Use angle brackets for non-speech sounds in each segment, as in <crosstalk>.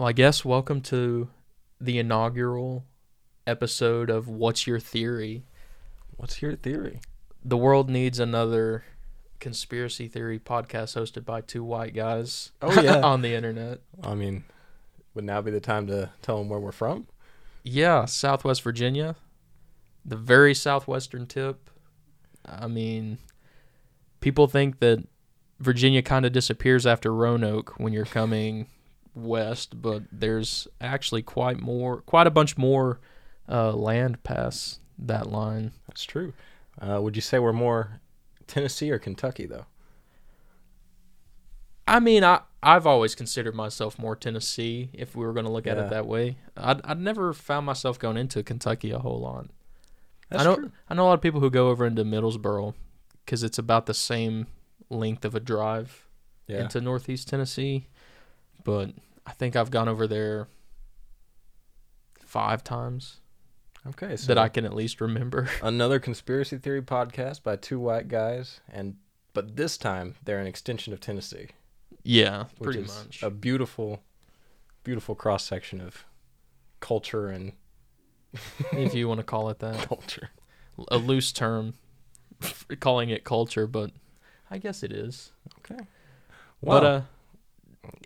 Well, I guess welcome to the inaugural episode of What's Your Theory? What's your theory? The world needs another conspiracy theory podcast hosted by two white guys Oh, yeah. <laughs> on the internet. I mean, would now be the time to tell them where we're from? Yeah, Southwest Virginia, the very southwestern tip. I mean, people think that Virginia kind of disappears after Roanoke when you're coming west, but there's actually quite more, quite a bunch more uh, land past that line. That's true. Uh, would you say we're more Tennessee or Kentucky, though? I mean, I I've always considered myself more Tennessee if we were going to look at it that way. I'd I'd never found myself going into Kentucky a whole lot. That's I know true. I know a lot of people who go over into Middlesboro because it's about the same length of a drive Yeah. into Northeast Tennessee, but I think I've gone over there five times okay, so that I can at least remember. <laughs> another conspiracy theory podcast by two white guys, and but this time they're an extension of Tennessee, yeah, pretty much. a beautiful, beautiful cross section of culture and <laughs> if you want to call it that, culture. a loose term, <laughs> calling it culture, but I guess it is. Okay. But uh,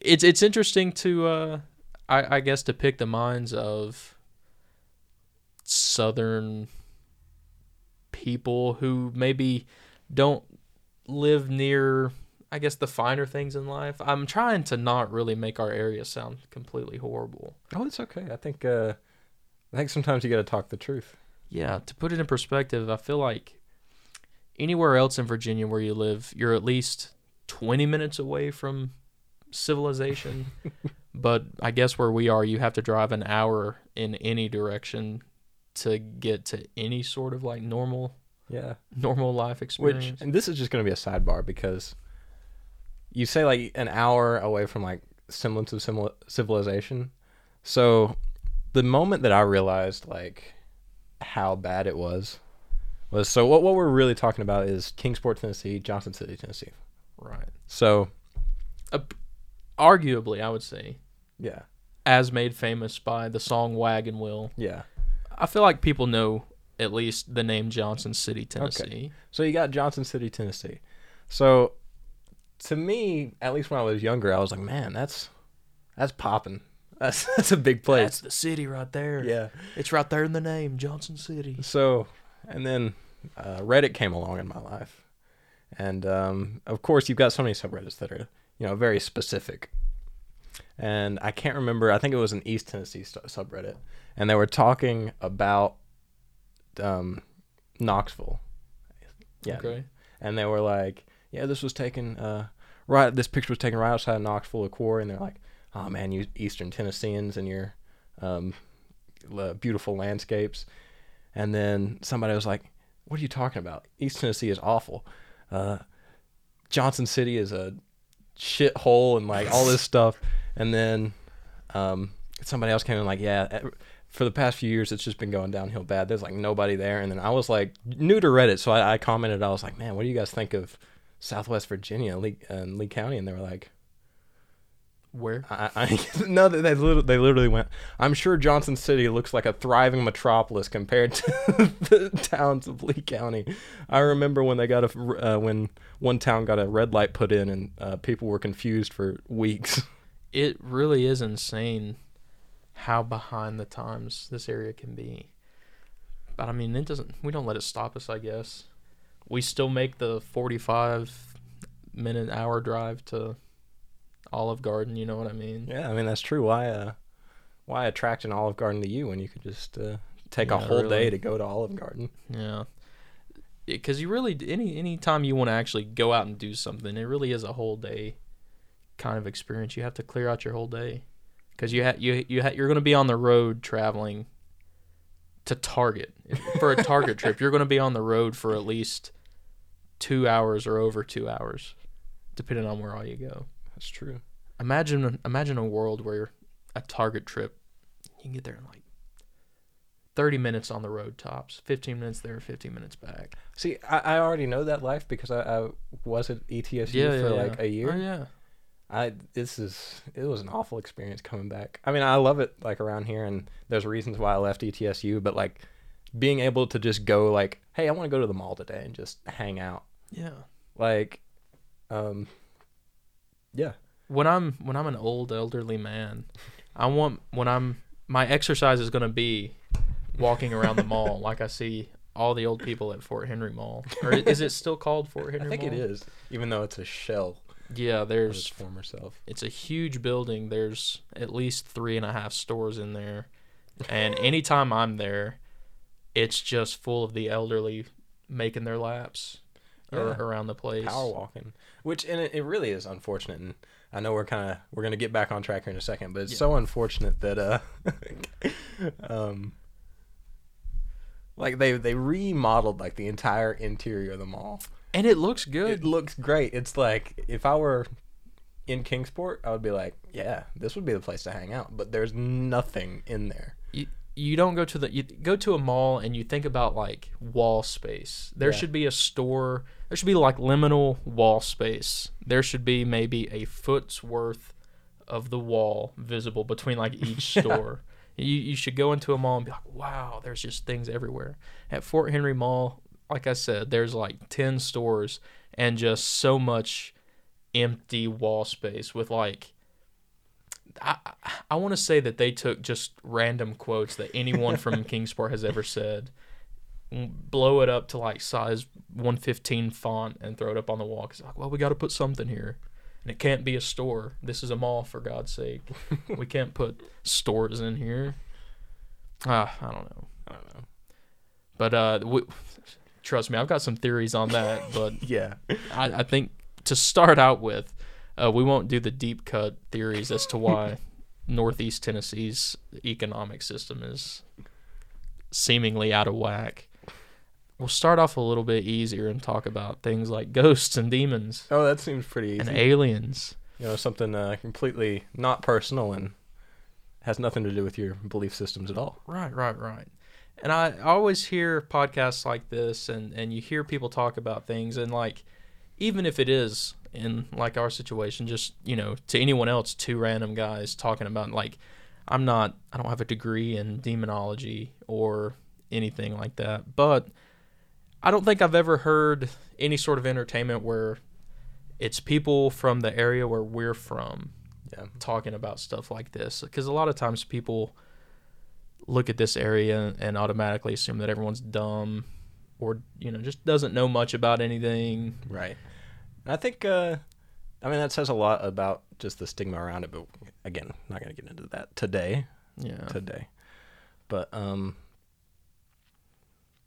it's it's interesting to uh, I I guess to pick the minds of southern people who maybe don't live near I guess the finer things in life. I'm trying to not really make our area sound completely horrible. oh, it's okay. I think uh, I think sometimes you got to talk the truth. Yeah, to put it in perspective, I feel like anywhere else in Virginia where you live, you're at least 20 minutes away from civilization. but I guess where we are, you have to drive an hour in any direction to get to any sort of like normal Yeah. normal life experience Which and this is just going to be a sidebar because you say like an hour away from like semblance of civil- civilization. So the moment that I realized like how bad it was was so what what we're really talking about is Kingsport, Tennessee, Johnson City, Tennessee. right. So Arguably, I would say yeah, as made famous by the song Wagon Wheel. yeah. I feel like people know at least the name Johnson City, Tennessee. So you got Johnson City, Tennessee. So to me, at least when I was younger, I was like, man, that's that's popping. <laughs> That's that's a big place. That's the city right there. yeah. It's right there in the name, Johnson City. So, and then uh, Reddit came along in my life, and um, of course, you've got so many subreddits that are you know very specific. And I can't remember. I think it was an East Tennessee st- subreddit, and they were talking about um, Knoxville. Yeah, Okay. and they were like, "Yeah, this was taken uh, right. This picture was taken right outside of Knoxville, a quarry." And they're like, "Oh man, you Eastern Tennesseans and your um, beautiful landscapes." And then somebody was like, "What are you talking about? East Tennessee is awful. Uh, Johnson City is a shithole and like all this <laughs> stuff." And then um, somebody else came in like, "Yeah." For the past few years, it's just been going downhill bad. There's like nobody there, and then I was like new to Reddit, so I, I commented. I was like, "Man, what do you guys think of Southwest Virginia, Lee, uh, Lee County?" And they were like, Where? I, I <laughs> no, they they literally, they literally went. I'm sure Johnson City looks like a thriving metropolis compared to <laughs> the towns of Lee County. I remember when they got a uh, when one town got a red light put in, and uh, people were confused for weeks. <laughs> It really is insane how behind the times this area can be. But I mean, it doesn't. We don't let it stop us. I guess we still make the forty-five minute hour drive to Olive Garden. You know what I mean? yeah, I mean that's true. Why uh, why attract an Olive Garden to you when you could just uh, take a whole really. day to go to Olive Garden? Yeah. Because you really any any time you want to actually go out and do something, it really is a whole day kind of experience. You have to clear out your whole day because you ha- you you ha- you're going to be on the road traveling to Target for a Target trip. You're going to be on the road for at least two hours or over two hours, depending on where all you go. That's true. Imagine imagine a world where a Target trip you can get there in like 30 minutes on the road tops, 15 minutes there, 15 minutes back. See, I, I already know that life because I, I was at ETSU Yeah, for yeah, like yeah. a year. Oh yeah. I this is it was an awful experience coming back. I mean, I love it like around here, and there's reasons why I left ETSU, but like being able to just go like, hey, I want to go to the mall today and just hang out, Yeah. like, um, yeah, When I'm when I'm an old elderly man, I want when I'm my exercise is gonna be walking around the mall like I see all the old people at Fort Henry Mall. Or is it still called Fort Henry I think Mall? it is, even though it's a shell Yeah, of its there's former self. it's a huge building. There's at least three and a half stores in there. And anytime I'm there, it's just full of the elderly making their laps Yeah. around the place. power walking, which and it, it really is unfortunate. And I know we're kind of we're gonna get back on track here in a second, but it's Yeah. so unfortunate that uh, <laughs> um, like they they remodeled like the entire interior of the mall. And it looks good. It looks great. It's like if I were in Kingsport, I would be like, yeah, this would be the place to hang out. But there's nothing in there. you, you don't go to the you go to a mall and you think about like wall space. There Yeah. should be a store. There should be like liminal wall space. There should be maybe a foot's worth of the wall visible between like each <laughs> store. You you should go into a mall and be like, wow, there's just things everywhere. At Fort Henry Mall, like I said, there's like ten stores and just so much empty wall space with like I, I want to say that they took just random quotes that anyone from <laughs> Kingsport has ever said, blow it up to like size 115 font, and throw it up on the wall. Cause like, well, we got to put something here, and it can't be a store. This is a mall, for God's sake. <laughs> we can't put stores in here. Ah, I don't know, I don't know. but uh, we, trust me, I've got some theories on that. But <laughs> Yeah. I, I think to start out with, uh, we won't do the deep cut theories as to why <laughs> Northeast Tennessee's economic system is seemingly out of whack. We'll start off a little bit easier and talk about things like ghosts and demons Oh, that seems pretty easy. and aliens. you know, something uh, completely not personal and has nothing to do with your belief systems at all. Right, right, right. And I always hear podcasts like this, and and you hear people talk about things, and like, even if it is in like our situation, just you know, to anyone else, two random guys talking about like, I'm not, I don't have a degree in demonology or anything like that, but I don't think I've ever heard any sort of entertainment where it's people from the area where we're from Yeah. talking about stuff like this because a lot of times people look at this area and automatically assume that everyone's dumb or you know just doesn't know much about anything Right. And I think, uh, I mean, that says a lot about just the stigma around it. But again, not going to get into that today. yeah Today. But um,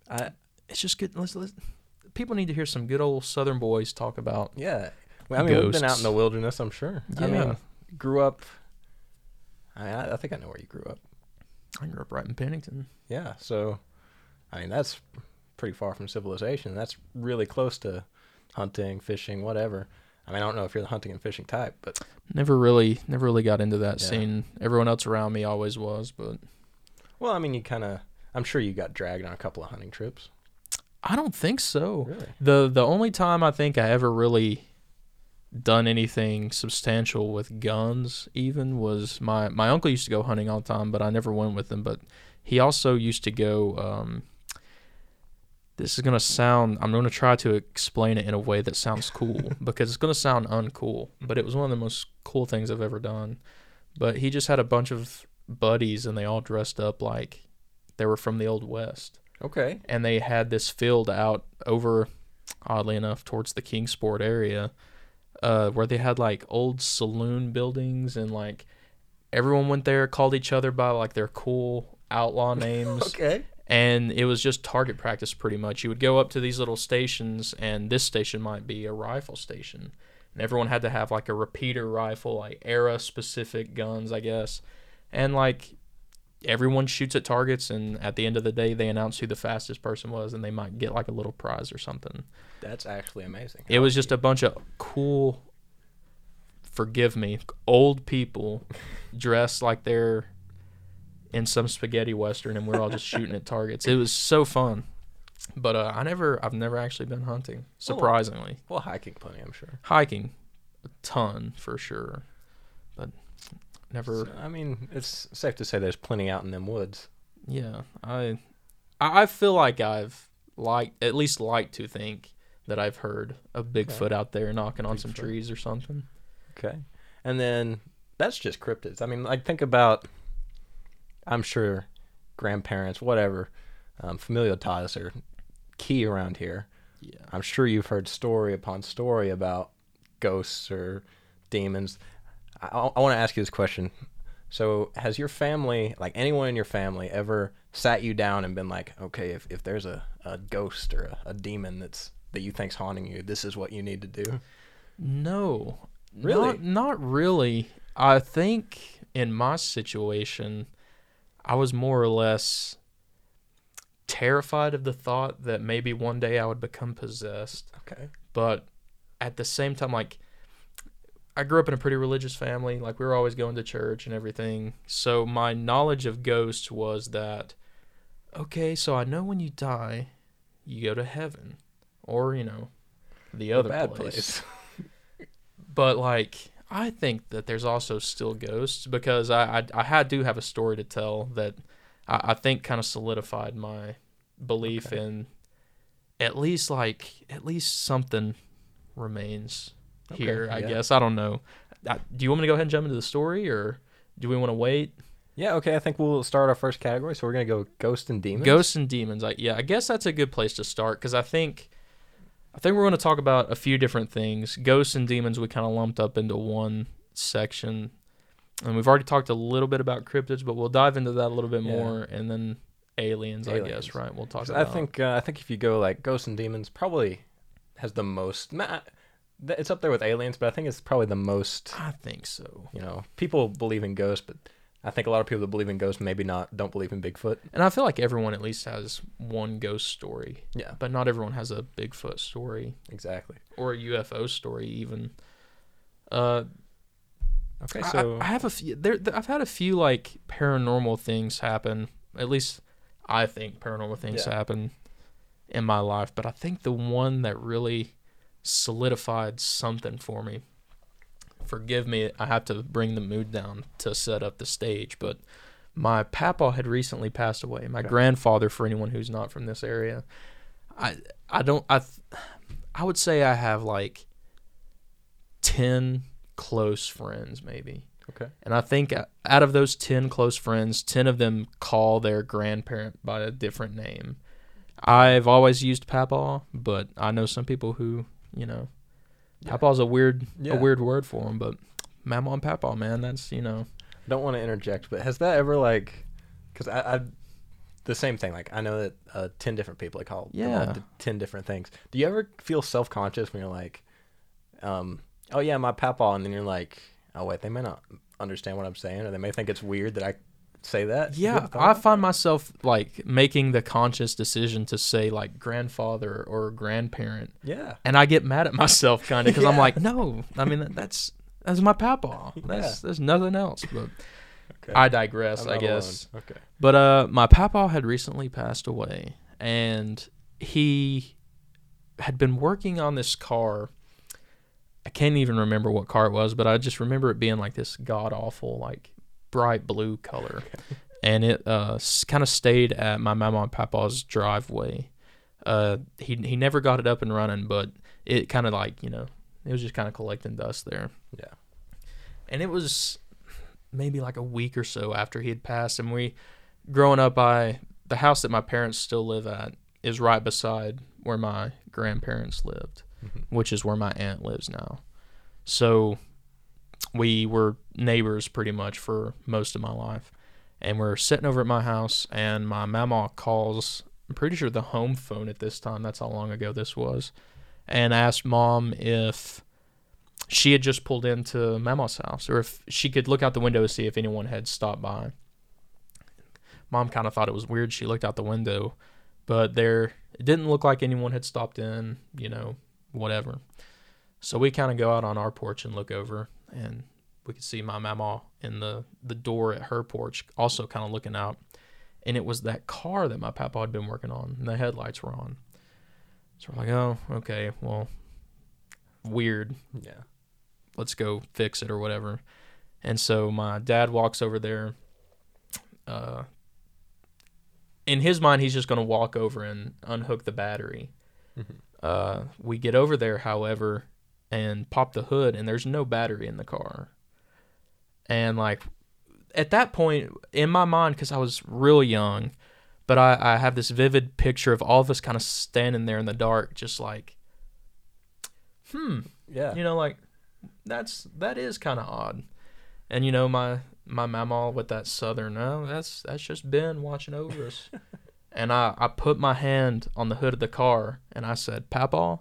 I it's just good let's, let's, people need to hear some good old southern boys talk about yeah. Well, I mean, we've been out in the wilderness. I'm sure. I Yeah. mean, grew up. I I I think I know where you grew up. i grew up right in pennington Yeah. So, I mean, that's pretty far from civilization. That's really close to hunting, fishing, whatever. I mean, I don't know if you're the hunting and fishing type, but never really never really got into that Yeah. scene everyone else around me always was but well, I mean, you kind of. I'm sure you got dragged on a couple of hunting trips. i don't think so Really? The the only time I think I ever really done anything substantial with guns even was my my uncle used to go hunting all the time, but I never went with him. But he also used to go. Um, this is gonna sound. I'm gonna try to explain it in a way that sounds cool <laughs> because it's gonna sound uncool. But it was one of the most cool things I've ever done. But he just had a bunch of buddies, and they all dressed up like they were from the old west Okay. and they had this field out over, oddly enough, towards the Kingsport area, uh, where they had like old saloon buildings and like everyone went there, called each other by like their cool outlaw <laughs> names, Okay. And it was just target practice pretty much. You would go up to these little stations, and this station might be a rifle station, and everyone had to have like a repeater rifle, like era specific guns, I guess, and like everyone shoots at targets, and at the end of the day, they announce who the fastest person was, and they might get like a little prize or something. That's actually amazing. It was just a bunch of cool, forgive me, old people <laughs> dressed like they're in some spaghetti western, and we're all just shooting at targets. It was so fun. But uh, I never, I've never actually been hunting. Surprisingly, well hiking plenty, I'm sure. hiking, a ton for sure, but never. So, I mean, it's safe to say there's plenty out in them woods. Yeah, I I I feel like I've like at least like to think that I've heard a Bigfoot out there knocking on some trees or something. Okay. And then that's just cryptids. I mean, like think about I'm sure grandparents, whatever, um, familial ties are key around here. Yeah. I'm sure you've heard story upon story about ghosts or demons. I, I want to ask you this question. So, has your family, like anyone in your family, ever sat you down and been like, okay, if, if there's a, a ghost or a, a demon that's that you think's haunting you, this is what you need to do? No. Really? Not, not really. I think in my situation, I was more or less terrified of the thought that maybe one day I would become possessed. Okay. But at the same time, like, I grew up in a pretty religious family. Like, we were always going to church and everything. So my knowledge of ghosts was that, okay, so I know when you die, you go to heaven or, you know, the other bad place <laughs> but like I think that there's also still ghosts because I I, I had do have a story to tell that I, I think kind of solidified my belief Okay. in at least like at least something remains Okay, here. I yeah. guess I don't know. I, do you want me to go ahead and jump into the story or do we want to wait? Yeah, okay. I think we'll start our first category. So we're gonna go ghost and demons. Ghosts and demons. Like yeah, I guess that's a good place to start because I think I think we're going to talk about a few different things. Ghosts and demons we kind of lumped up into one section, and we've already talked a little bit about cryptids, but we'll dive into that a little bit Yeah. more, and then aliens, I guess. Right? We'll talk about. I think uh, I think if you go like ghosts and demons, probably has the most. It's up there with aliens, but I think it's probably the most. I think so. You know, people believe in ghosts, but I think a lot of people that believe in ghosts maybe not don't believe in Bigfoot. And I feel like everyone at least has one ghost story, Yeah, but not everyone has a Bigfoot story exactly. or a UFO story even. Uh, Okay, so I, I have a few. There, th- I've had a few like paranormal things happen. At least I think paranormal things Yeah. happen in my life. But I think the one that really solidified something for me. Forgive me, I have to bring the mood down to set up the stage. But my papa had recently passed away. My Okay. grandfather, for anyone who's not from this area, I I don't I I would say I have like ten close friends maybe. okay, And I think out of those 10 close friends, 10 of them call their grandparent by a different name. I've always used Papa, but I know some people who, you know, Yeah. Papa's a weird Yeah. a weird word for him, but Mama and Papa, man, that's, you know, I don't want to interject, but has that ever like? Because I, I, the same thing. Like I know that uh, ten different people like call Yeah. ten different things. Do you ever feel self conscious when you're like, um, oh yeah, my papa, and then you're like, oh wait, they may not understand what I'm saying, or they may think it's weird that I say that. Yeah, I find myself like making the conscious decision to say like grandfather or grandparent, yeah, and I get mad at myself kind of because I'm <laughs> like, no, I mean that's that's my Papa. <laughs> That's there's nothing else. But okay. I digress, I guess. alone. Okay. But uh, my papa had recently passed away, and he had been working on this car. I can't even remember what car it was, but I just remember it being like this god awful, like bright blue color, <laughs> and it uh kind of stayed at my mama and papa's driveway. Uh, he he never got it up and running, but it kind of like you know it was just kind of collecting dust there Yeah. and it was maybe like a week or so after he had passed and we growing up i the house that my parents still live at is right beside where my grandparents lived Mhm. which is where my aunt lives now so we were neighbors pretty much for most of my life and we're sitting over at my house and my mama calls i'm pretty sure the home phone at this time that's how long ago this was and asked mom if she had just pulled into Mama's house, or if she could look out the window to see if anyone had stopped by. Mom kind of thought it was weird. She looked out the window, but there it didn't look like anyone had stopped in. You know, whatever. So we kind of go out on our porch and look over, and we could see my mama in the the door at her porch, also kind of looking out. And it was that car that my papa had been working on, and the headlights were on. So we're like, oh, okay, well, weird Yeah. let's go fix it or whatever. And so my dad walks over there. Uh, in his mind, he's just going to walk over and unhook the battery. Mhm. Uh, we get over there, however, and pop the hood, and there's no battery in the car. And like at that point in my mind, because I was real young, but I, I have this vivid picture of all of us kind of standing there in the dark, just like, hmm, Yeah. you know, like that's that is kind of odd. And you know, my my mama with that southern, no, that's that's just Ben watching over us. <laughs> and I I put my hand on the hood of the car and I said, "Papa,"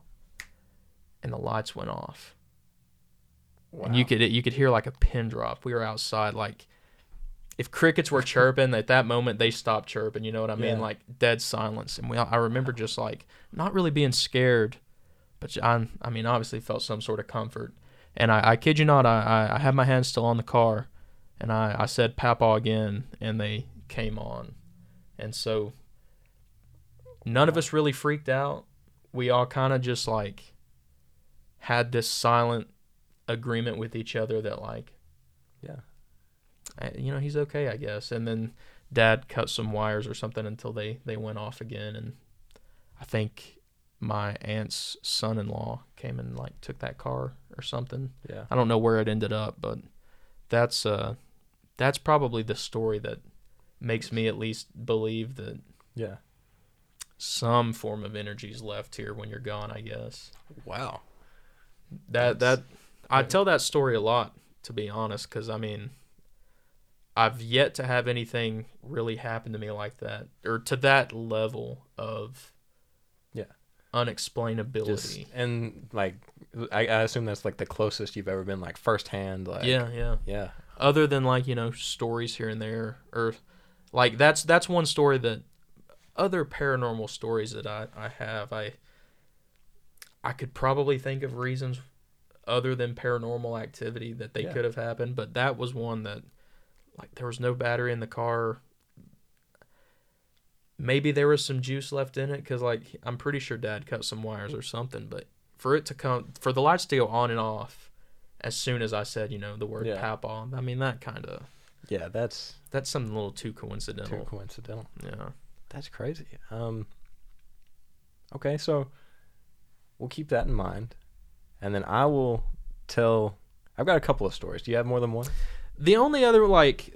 and the lights went off. And you could you could hear like a pin drop. We were outside, like if crickets were chirping at that moment, they stopped chirping. You know what I mean? Yeah. Like dead silence. And we, I remember just like not really being scared, but I, I mean, obviously felt some sort of comfort. And I, I kid you not, I, I, I had my hand still on the car, and I, I said "Papa" again, and they came on, and so none of us really freaked out. We all kind of just like had this silent agreement with each other that like Yeah. I- you know he's okay i guess and then dad cut some wires or something until they they went off again and i think my aunt's son-in-law came and like took that car or something Yeah. i don't know where it ended up but that's uh that's probably the story that makes me at least believe that Yeah. some form of energy is left here when you're gone i guess Wow. That That's- that I tell that story a lot to be honest because I mean I've yet to have anything really happen to me like that or to that level of Yeah. unexplainability. Just and like I, I assume that's like the closest you've ever been like firsthand like yeah, yeah. yeah Other than like you know stories here and there or like that's that's one story that other paranormal stories that I I have I I could probably think of reasons other than paranormal activity that they Yeah. could have happened, but that was one that like there was no battery in the car. Maybe there was some juice left in it cuz like I'm pretty sure dad cut some wires or something, but for it to come for the lights to go on and off as soon as I said, you know, the word Yeah. papa, I mean that kind of yeah that's that's something a little too coincidental. too coincidental. coincidental Yeah. that's crazy um okay so we'll keep that in mind and then I will tell I've got a couple of stories do you have more than one The only other like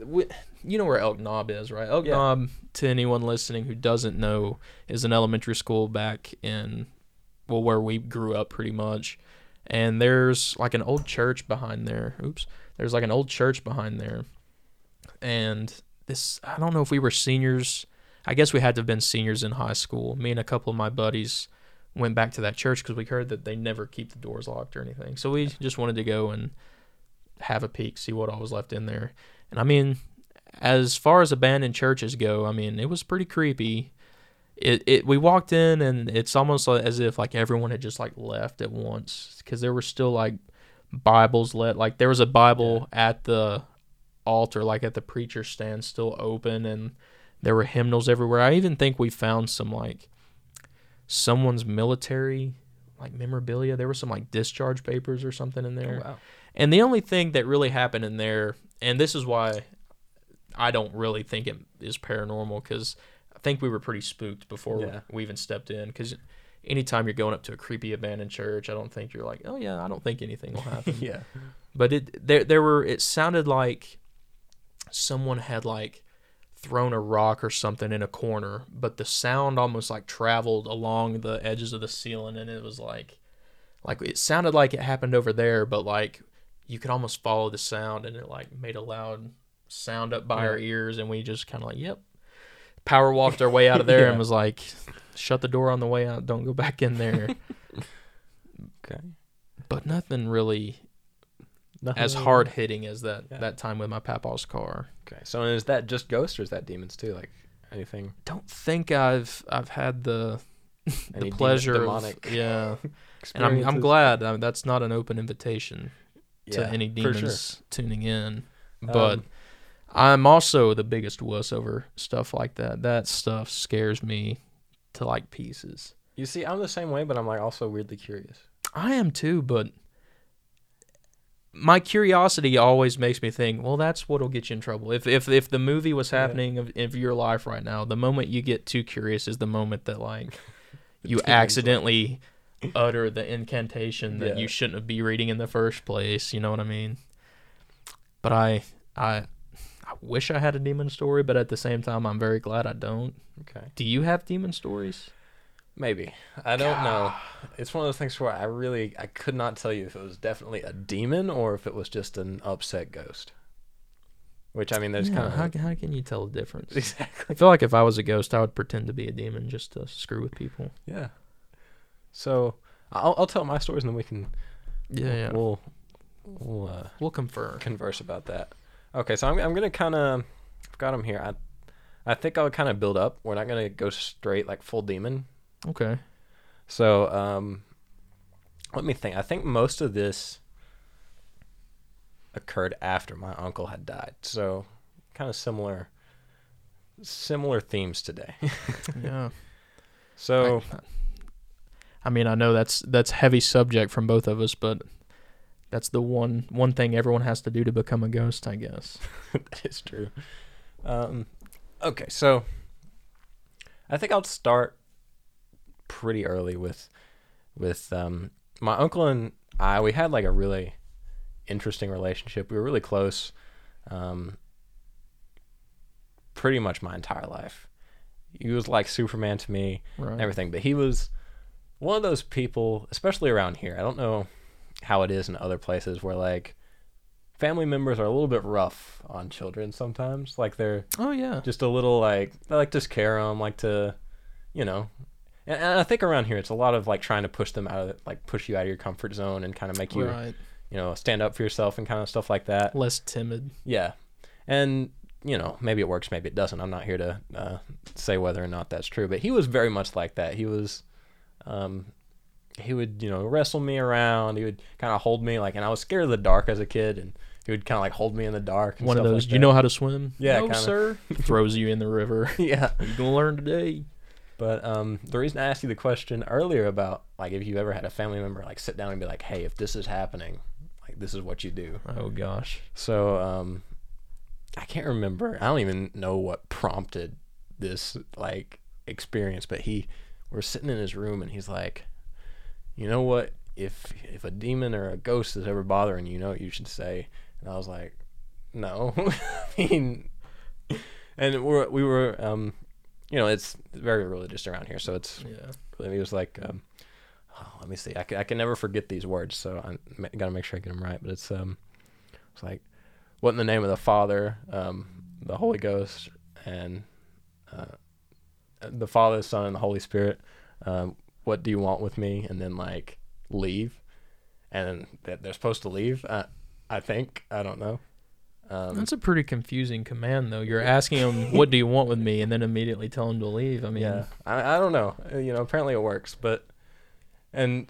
you know where Elk Knob is, right? Elk Yeah. Knob to anyone listening who doesn't know is an elementary school back in well where we grew up pretty much. And there's like an old church behind there. Oops. There's like an old church behind there. And this I don't know if we were seniors. I guess we had to have been seniors in high school. Me and a couple of my buddies went back to that church because we heard that they never keep the doors locked or anything. So we just wanted to go and have a peek, see what all was left in there. And I mean, as far as abandoned churches go, I mean, it was pretty creepy. It, it we walked in and it's almost like, as if like everyone had just like left at once because there were still like Bibles let like there was a Bible at the altar like at the preacher stand still open and there were hymnals everywhere. I even think we found some like someone's military like memorabilia. There were some like discharge papers or something in there. Oh, wow And the only thing that really happened in there, and this is why I don't really think it is paranormal, because I think we were pretty spooked before Yeah. we even stepped in. Because anytime you're going up to a creepy abandoned church, I don't think you're like, oh yeah, I don't think anything will happen. <laughs> yeah But it there there were it sounded like someone had like thrown a rock or something in a corner, but the sound almost like traveled along the edges of the ceiling, and it was like like it sounded like it happened over there, but like you could almost follow the sound, and it like made a loud sound up by our ears, and we just kind of like, yep, power walked our way out of there, <laughs> Yeah. and was like, shut the door on the way out, don't go back in there. <laughs> okay but nothing really Nothing as hard hitting as that Yeah. that time with my papa's car. okay so is that just ghosts or is that demons too like anything Don't think I've I've had the <laughs> the pleasure demonic of yeah, and I'm I'm glad I mean, that's not an open invitation to Yeah, any for sure. demons tuning in, but Um, I'm also the biggest wuss over stuff like that. That stuff scares me to like pieces. you see I'm the same way but I'm like also weirdly curious I am too, but my curiosity always makes me think, well, that's what'll get you in trouble. If if if the movie was happening of, of your life right now, the moment you get too curious is the moment that like <laughs> you accidentally utter the incantation that Yeah. you shouldn't be reading in the first place. You know what I mean? But I I I wish I had a demon story, but at the same time, I'm very glad I don't. Okay. Do you have demon stories? Maybe. I don't know. It's one of those things where I really I could not tell you if it was definitely a demon or if it was just an upset ghost. Which I mean, there's Yeah, kind how of how can you tell the difference? exactly I feel like if I was a ghost, I would pretend to be a demon just to screw with people. yeah. So I'll I'll tell my stories and then we can Yeah, yeah. we'll we'll uh, We'll confer. converse about that. Okay, so I'm I'm gonna kind of I've got them here. I I think I'll kind of build up. We're not gonna go straight like full demon. Okay. So um, let me think. I think most of this occurred after my uncle had died. So kind of similar similar themes today. <laughs> Yeah. so I, I mean, I know that's that's heavy subject from both of us, but that's the one one thing everyone has to do to become a ghost, I guess. <laughs> that is true. Um, okay, so I think I'll start pretty early with with um, my uncle and I. We had like a really interesting relationship. We were really close, um, pretty much my entire life. He was like Superman to me Right. and everything, but he was one of those people, especially around here. I don't know how it is in other places where like family members are a little bit rough on children sometimes. Like they're Oh yeah. just a little like they like to scare them, like to, you know. And, and I think around here it's a lot of like trying to push them out of like push you out of your comfort zone and kind of make you, Right. you know, stand up for yourself and kind of stuff like that. Less timid. Yeah, and you know maybe it works, maybe it doesn't. I'm not here to uh, say whether or not that's true, but he was very much like that. He was, um, he would you know wrestle me around. He would kind of hold me like, and I was scared of the dark as a kid, and he would kind of like hold me in the dark. And One of those. like Do you know how to swim? Yeah, no, kinda. sir. <laughs> Throws you in the river. <laughs> yeah. You gonna learn today? But um, the reason I asked you the question earlier about like if you ever had a family member like sit down and be like, hey, if this is happening, like this is what you do. Oh gosh. So um, I can't remember. I don't even know what prompted this like experience, but he we're sitting in his room and he's like, you know what? If if a demon or a ghost is ever bothering you, you know what you should say. And I was like, no. <laughs> I mean, and we're we were um, you know, it's very religious around here, so it's Yeah. he was like, um, oh, let me see. I can, I can never forget these words, so I got to make sure I get them right. But it's um, it's like, what in the name of the Father, um, the Holy Ghost, and uh, the Father, the Son, and the Holy Spirit. Um, what do you want with me? And then like leave, and that they're supposed to leave. Uh, I think I don't know. Um, That's a pretty confusing command, though. You're asking him, "What do you want with me?" and then immediately tell him to leave. I mean, yeah, I, I don't know. Uh, You know, apparently it works, but and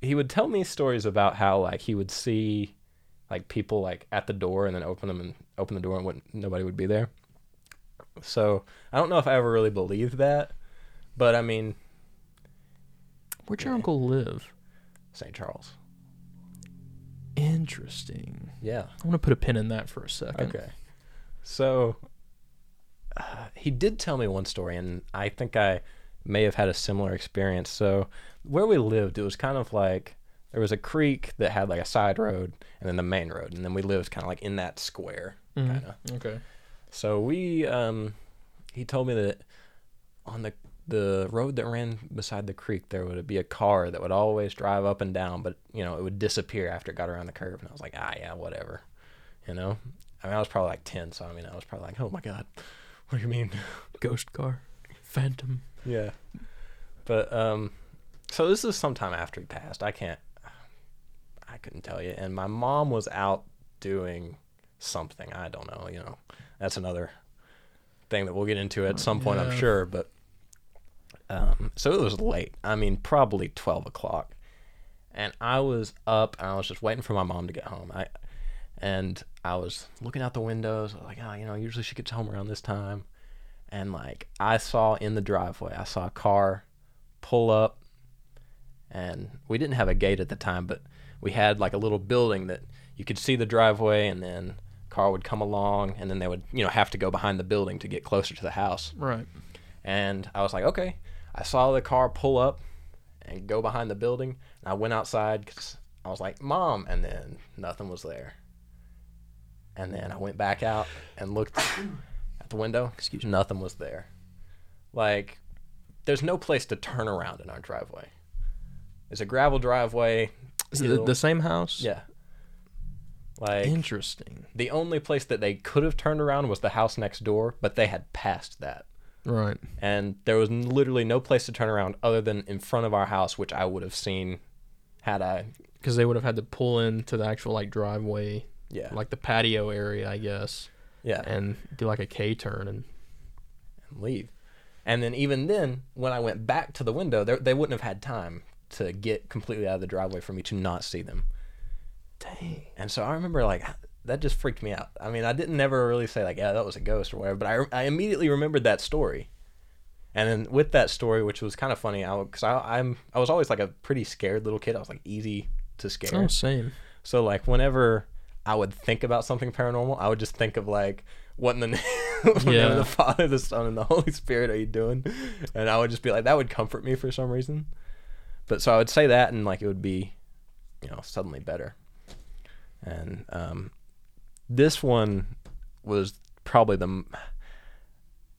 he would tell me stories about how like he would see like people like at the door and then open them and open the door and wouldn't, nobody would be there. So I don't know if I ever really believed that, but I mean where'd your Yeah. uncle live? St. Charles. Interesting. Yeah. I want to put a pin in that for a second. Okay. So uh, he did tell me one story, and I think I may have had a similar experience. So where we lived, it was kind of like there was a creek that had like a side road, and then the main road, and then we lived kind of like in that square, Mhm. kind of. Okay. So we, um, he told me that on the the road that ran beside the creek, there would be a car that would always drive up and down, but you know it would disappear after it got around the curve. And I was like, ah, yeah, whatever, you know. I mean, I was probably like ten, so I mean, I was probably like, oh my god, <laughs> what do you mean? <laughs> Ghost car, phantom. Yeah. But um, so this is sometime after he passed. I can't, I couldn't tell you. And my mom was out doing something. I don't know. You know, that's another thing that we'll get into at some point, I'm sure. But um, so it was late. I mean, probably twelve o'clock, and I was up and I was just waiting for my mom to get home. I and I was looking out the windows, like, oh, you know, usually she gets home around this time. And like I saw in the driveway, I saw a car pull up and we didn't have a gate at the time, but we had like a little building that you could see the driveway, and then car would come along, and then they would you know have to go behind the building to get closer to the house. Right. And I was like, okay. I saw the car pull up and go behind the building. And I went outside because I was like, Mom. And then nothing was there. And then I went back out and looked at the window. Excuse me. Nothing was there. Like, there's no place to turn around in our driveway. It's a gravel driveway. Is it the same house? Yeah. Like, Interesting. the only place that they could have turned around was the house next door, but they had passed that. Right. and there was literally no place to turn around other than in front of our house, which I would have seen had I, Because they would have had to pull into the actual like driveway, yeah, like the patio area, I guess, yeah, and do like a K turn and and leave. And then even then, when I went back to the window, they they wouldn't have had time to get completely out of the driveway for me to not see them. dang. And so I remember like that just freaked me out. I mean, I didn't never really say like, yeah, that was a ghost or whatever, but I, I immediately remembered that story. And then with that story, which was kind of funny, I because I I'm I was always like a pretty scared little kid. I was like easy to scare. Oh, same. So like whenever I would think about something paranormal, I would just think of like what in the <laughs> name, what in the, name Yeah. of the Father, the Son, and the Holy Spirit are you doing? And I would just be like that would comfort me for some reason. But so I would say that and like it would be, you know, suddenly better. And um, this one was probably the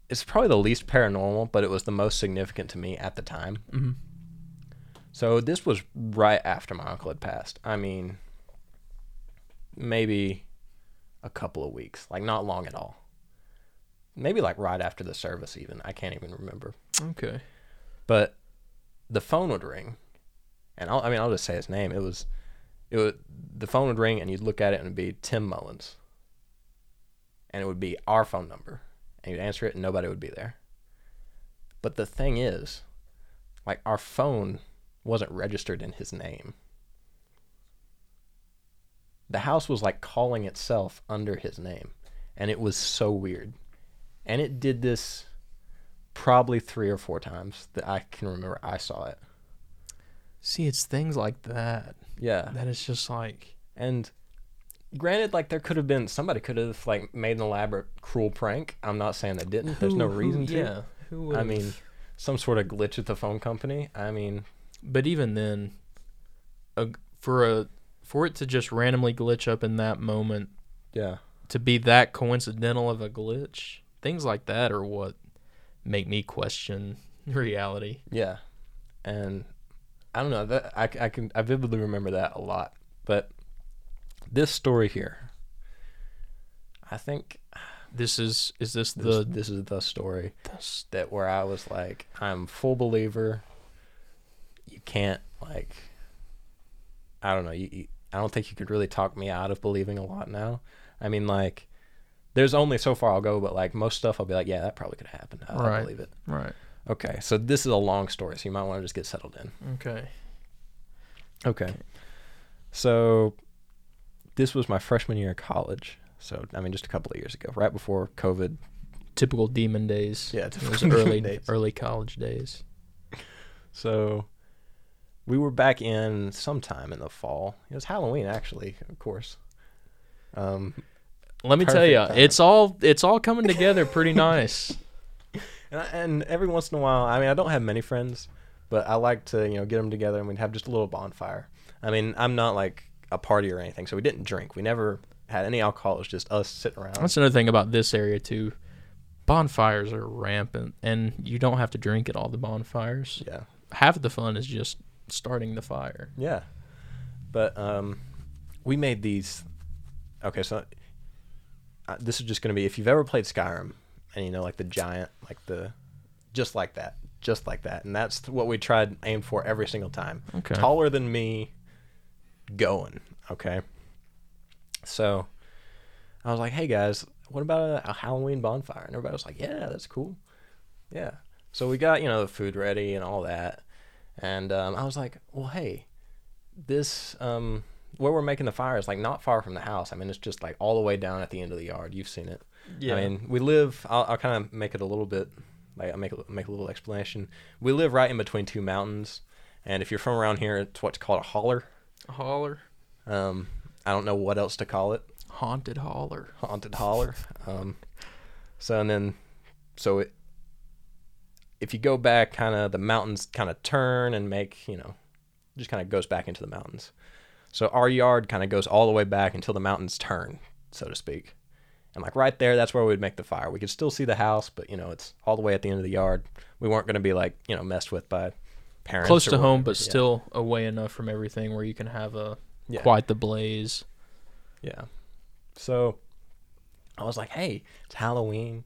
it's probably the least paranormal, but it was the most significant to me at the time. hmm So this was right after my uncle had passed. I mean, maybe a couple of weeks, like not long at all. Maybe like right after the service, even. I can't even remember. Okay. But the phone would ring, and I'll, I mean, I'll just say his name. It was, it would the phone would ring, and you'd look at it, and it'd be Tim Mullins, and it would be our phone number, and you'd answer it, and nobody would be there. But the thing is, like our phone wasn't registered in his name. The house was like calling itself under his name, and it was so weird. And it did this probably three or four times that I can remember I saw it. See, it's things like that Yeah. that it's just like And granted, like there could have been somebody could have like made an elaborate cruel prank. I'm not saying they didn't. There's no reason to. Yeah. Who would? I mean, some sort of glitch at the phone company. I mean, but even then, a, for a for it to just randomly glitch up in that moment yeah. to be that coincidental of a glitch, things like that are what make me question <laughs> reality. Yeah. And I don't know that I, I can I vividly remember that a lot. But this story here, I think This is is this this, the, this is the story. the s- that where I was like, I'm full believer. You can't like, I don't know. You, you, I don't think you could really talk me out of believing a lot now. I mean, like, there's only so far I'll go, but like most stuff, I'll be like, yeah, that probably could have happened. I, I Right. believe it. right? Okay, so this is a long story, so you might want to just get settled in. Okay. Okay. So this was my freshman year of college. So I mean, just a couple of years ago, right before COVID. Typical demon days. Yeah, It was typical <laughs> early days. early college days. So we were back in sometime in the fall. It was Halloween, actually, of course. Um, Let me tell you, time. it's all it's all coming together pretty <laughs> nice. and, I, and every once in a while, I mean, I don't have many friends, but I like to, you know, get them together and we'd have just a little bonfire. I mean, I'm not like a party or anything, so we didn't drink. We never had any alcohol. It was just us sitting around. That's another thing about this area too. Bonfires are rampant, and you don't have to drink at all the bonfires. yeah. Half of the fun is just starting the fire. Yeah. But um, we made these. Okay, so uh, this is just going to be if you've ever played Skyrim and you know, like the giant, like the. Just like that. Just like that. And that's what we tried, aim for every single time. Okay. Taller than me, going. Okay. So I was like, hey guys, what about a, Halloween bonfire? And everybody was like, yeah, that's cool. Yeah. So we got, you know, the food ready and all that. And um, I was like, well, hey, this, um, where we're making the fire is like not far from the house. I mean, it's just like all the way down at the end of the yard. You've seen it. Yeah. I mean, we live. I'll, I'll kind of make it a little bit. Like I'll make a, make a little explanation. We live right in between two mountains, and if you're from around here, it's what's called a holler. A holler. Um, I don't know what else to call it. Haunted holler. Haunted holler. Um, so and then, so it, if you go back, kind of the mountains kind of turn and make you know, just kind of goes back into the mountains. So our yard kind of goes all the way back until the mountains turn, so to speak. And like right there, that's where we'd make the fire. We could still see the house, but you know, it's all the way at the end of the yard. We weren't going to be like you know messed with by parents. Close to home, but Yeah. still away enough from everything where you can have a Yeah. quite the blaze. Yeah. So I was like, hey, it's Halloween.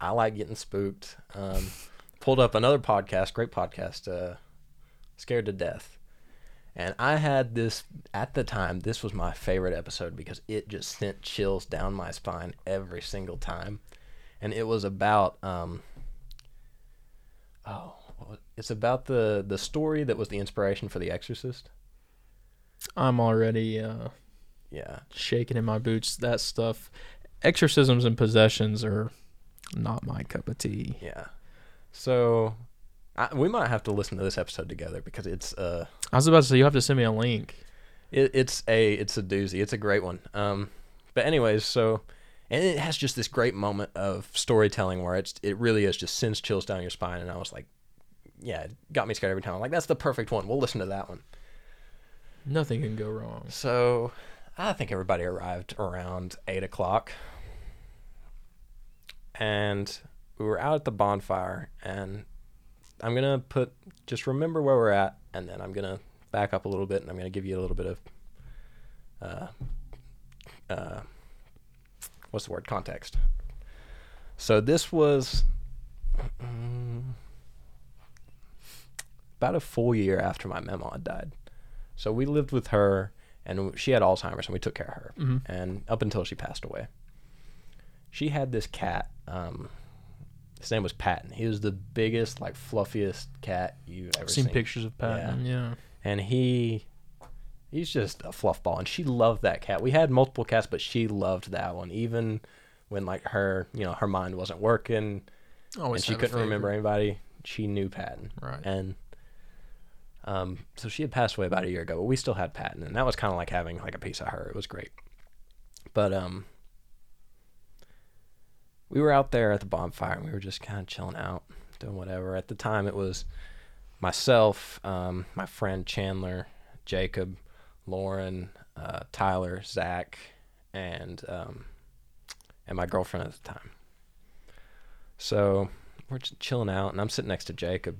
I like getting spooked. Um, <laughs> pulled up another podcast, great podcast, uh, Scared to Death. And I had this, at the time, this was my favorite episode because it just sent chills down my spine every single time. And it was about, um, oh, it's about the, the story that was the inspiration for The Exorcist. I'm already uh, Yeah. shaking in my boots. That stuff, exorcisms and possessions are not my cup of tea. Yeah. So I, we might have to listen to this episode together because it's uh I was about to say you have to send me a link. it, it's a it's a doozy. It's a great one. Um but anyways, so and it has just this great moment of storytelling where it's it really is just sends chills down your spine and I was like yeah, it got me scared every time. I'm like that's the perfect one. We'll listen to that one. Nothing can go wrong. So I think everybody arrived around eight o'clock. And we were out at the bonfire and I'm gonna put just remember where we're at and then I'm gonna back up a little bit and I'm gonna give you a little bit of uh uh what's the word context. So this was mm, about a full year after my mom had died. So we lived with her, and she had Alzheimer's, and we took care of her. Mhm. And up until she passed away, she had this cat. Um, his name was Patton. He was the biggest, like fluffiest cat you've ever seen seen. pictures of Patton. Yeah. And he, he's just a fluff ball, and she loved that cat. We had multiple cats, but she loved that one, even when like her, you know, her mind wasn't working Always and she couldn't remember anybody. She knew Patton. Right. And um, so she had passed away about a year ago, but we still had Patton, and that was kind of like having like a piece of her. It was great. But um, we were out there at the bonfire, and we were just kind of chilling out, doing whatever. At the time, it was myself, um, my friend Chandler, Jacob, Lauren, uh, Tyler, Zach, and um, and my girlfriend at the time. So we're just chilling out, and I'm sitting next to Jacob,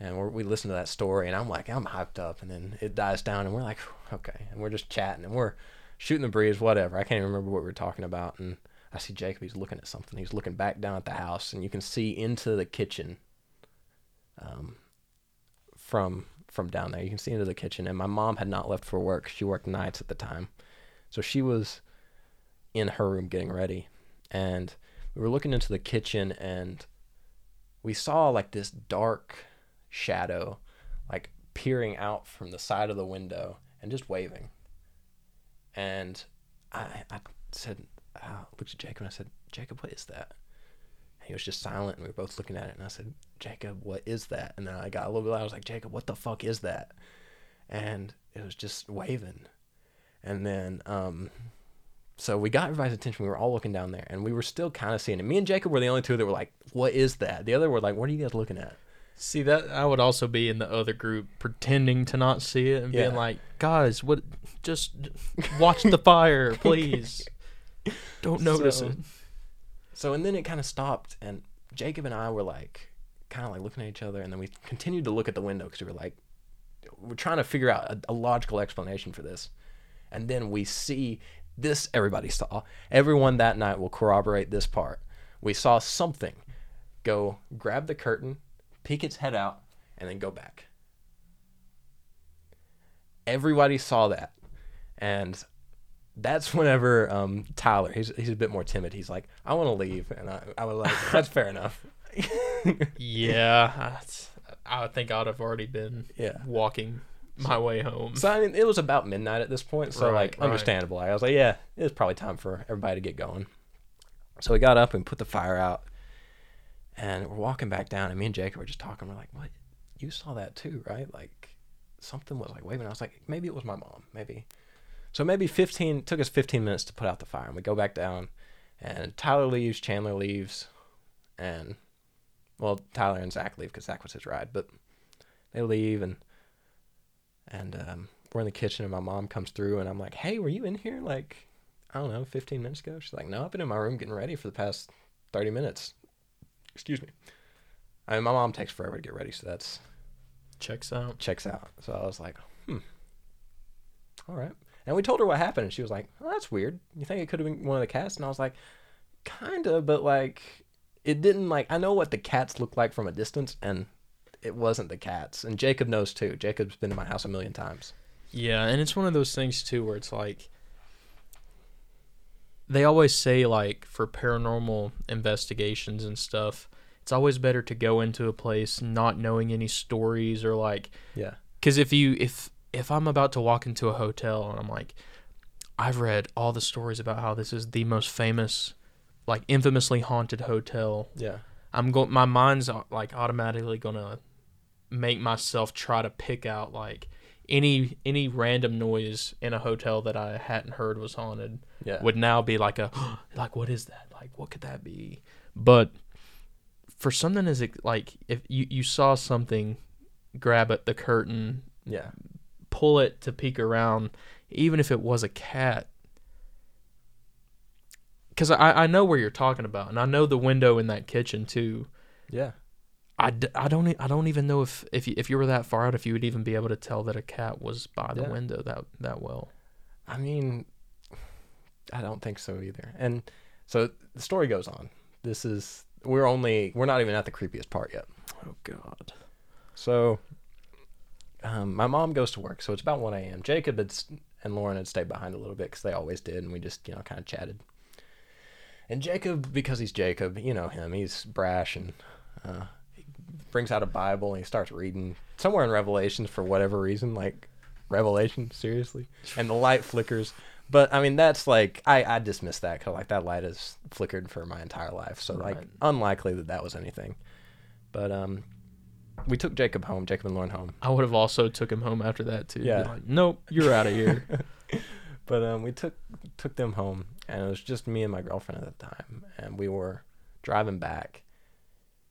and we listen to that story, and I'm like, I'm hyped up, and then it dies down, and we're like, okay, and we're just chatting, and we're shooting the breeze, whatever. I can't even remember what we were talking about, and I see Jacob. He's looking at something. He's looking back down at the house, and you can see into the kitchen. Um, from from down there, you can see into the kitchen, and my mom had not left for work. She worked nights at the time, so she was in her room getting ready, and we were looking into the kitchen, and we saw like this dark shadow, like peering out from the side of the window and just waving. And I, I said, I looked at Jacob and I said, Jacob, what is that? And he was just silent, and we were both looking at it. And I said, Jacob, what is that? And then I got a little bit loud. I was like, Jacob, what the fuck is that? And it was just waving. And then, um, so we got everybody's attention. We were all looking down there, and we were still kind of seeing it. Me and Jacob were the only two that were like, "What is that?" The other were like, "What are you guys looking at?" See that I would also be in the other group pretending to not see it and Yeah. being like, "Guys, what? Just watch the fire, <laughs> please. Don't notice So- it." So and then it kind of stopped, and Jacob and I were like, kind of like looking at each other, and then we continued to look at the window because we were like, we're trying to figure out a, a logical explanation for this, and then we see this. Everybody saw. Everyone that night will corroborate this part. We saw something go grab the curtain, peek its head out, and then go back. Everybody saw that, and that's <laughs> whenever um, Tyler, he's he's a bit more timid. He's like, I want to leave, and I, I was like, <laughs> that's fair enough. <laughs> Yeah, I think I'd have already been yeah. walking my way home. So I mean, it was about midnight at this point, so Right, like right. understandable. I was like, yeah, it's probably time for everybody to get going. So we got up and put the fire out, and we're walking back down, and me and Jacob were just talking. We're like, what? You saw that too, right? Like, something was like waving. I was like, maybe it was my mom. Maybe. So maybe 15 took us 15 minutes to put out the fire, and we go back down, and Tyler leaves, Chandler leaves, and well, Tyler and Zach leave because Zach was his ride, but they leave and and um, we're in the kitchen and my mom comes through and I'm like, hey, were you in here like I don't know, 15 minutes ago? She's like, no, I've been in my room getting ready for the past 30 minutes. Excuse me. I mean, my mom takes forever to get ready, so that's Checks out. checks out. So I was like, hmm, all right. And we told her what happened, and she was like, oh, that's weird. You think it could have been one of the cats? And I was like, kinda, but like, it didn't like. I know what the cats look like from a distance, and it wasn't the cats. And Jacob knows too. Jacob's been to my house a million times. Yeah, and it's one of those things too where it's like they always say like for paranormal investigations and stuff, it's always better to go into a place not knowing any stories or like Yeah. cuz if you if if I'm about to walk into a hotel and I'm like I've read all the stories about how this is the most famous like infamously haunted hotel Yeah. I'm going. My mind's uh, like automatically gonna make myself try to pick out like any any random noise in a hotel that I hadn't heard was haunted Yeah. would now be like a <gasps> like what is that like what could that be? But for something as ex- like if you you saw something, grab at the curtain, Yeah. pull it to peek around, even if it was a cat. Because I, I know where you're talking about, and I know the window in that kitchen too. Yeah. I, d- I don't I don't even know if if you, if you were that far out if you would even be able to tell that a cat was by the Yeah. window that that well. I mean, I don't think so either. And so the story goes on. This is we're only we're not even at the creepiest part yet. Oh God. So, um, my mom goes to work, so it's about 1 a.m. Jacob had, and Lauren had stayed behind a little bit because they always did, and we just, you know, kind of chatted. And Jacob, because he's Jacob, you know him, he's brash and uh, brings out a Bible and he starts reading somewhere in Revelations for whatever reason, like Revelation, seriously. And the light flickers. But I mean, that's like I, I dismiss that because like that light has flickered for my entire life, so like unlikely that that was anything. But um, we took Jacob home, Jacob and Lauren home. I would have also took him home after that too. Yeah. like, nope, you're out of here. <laughs> <laughs> But um, we took took them home, and it was just me and my girlfriend at the time, and we were driving back,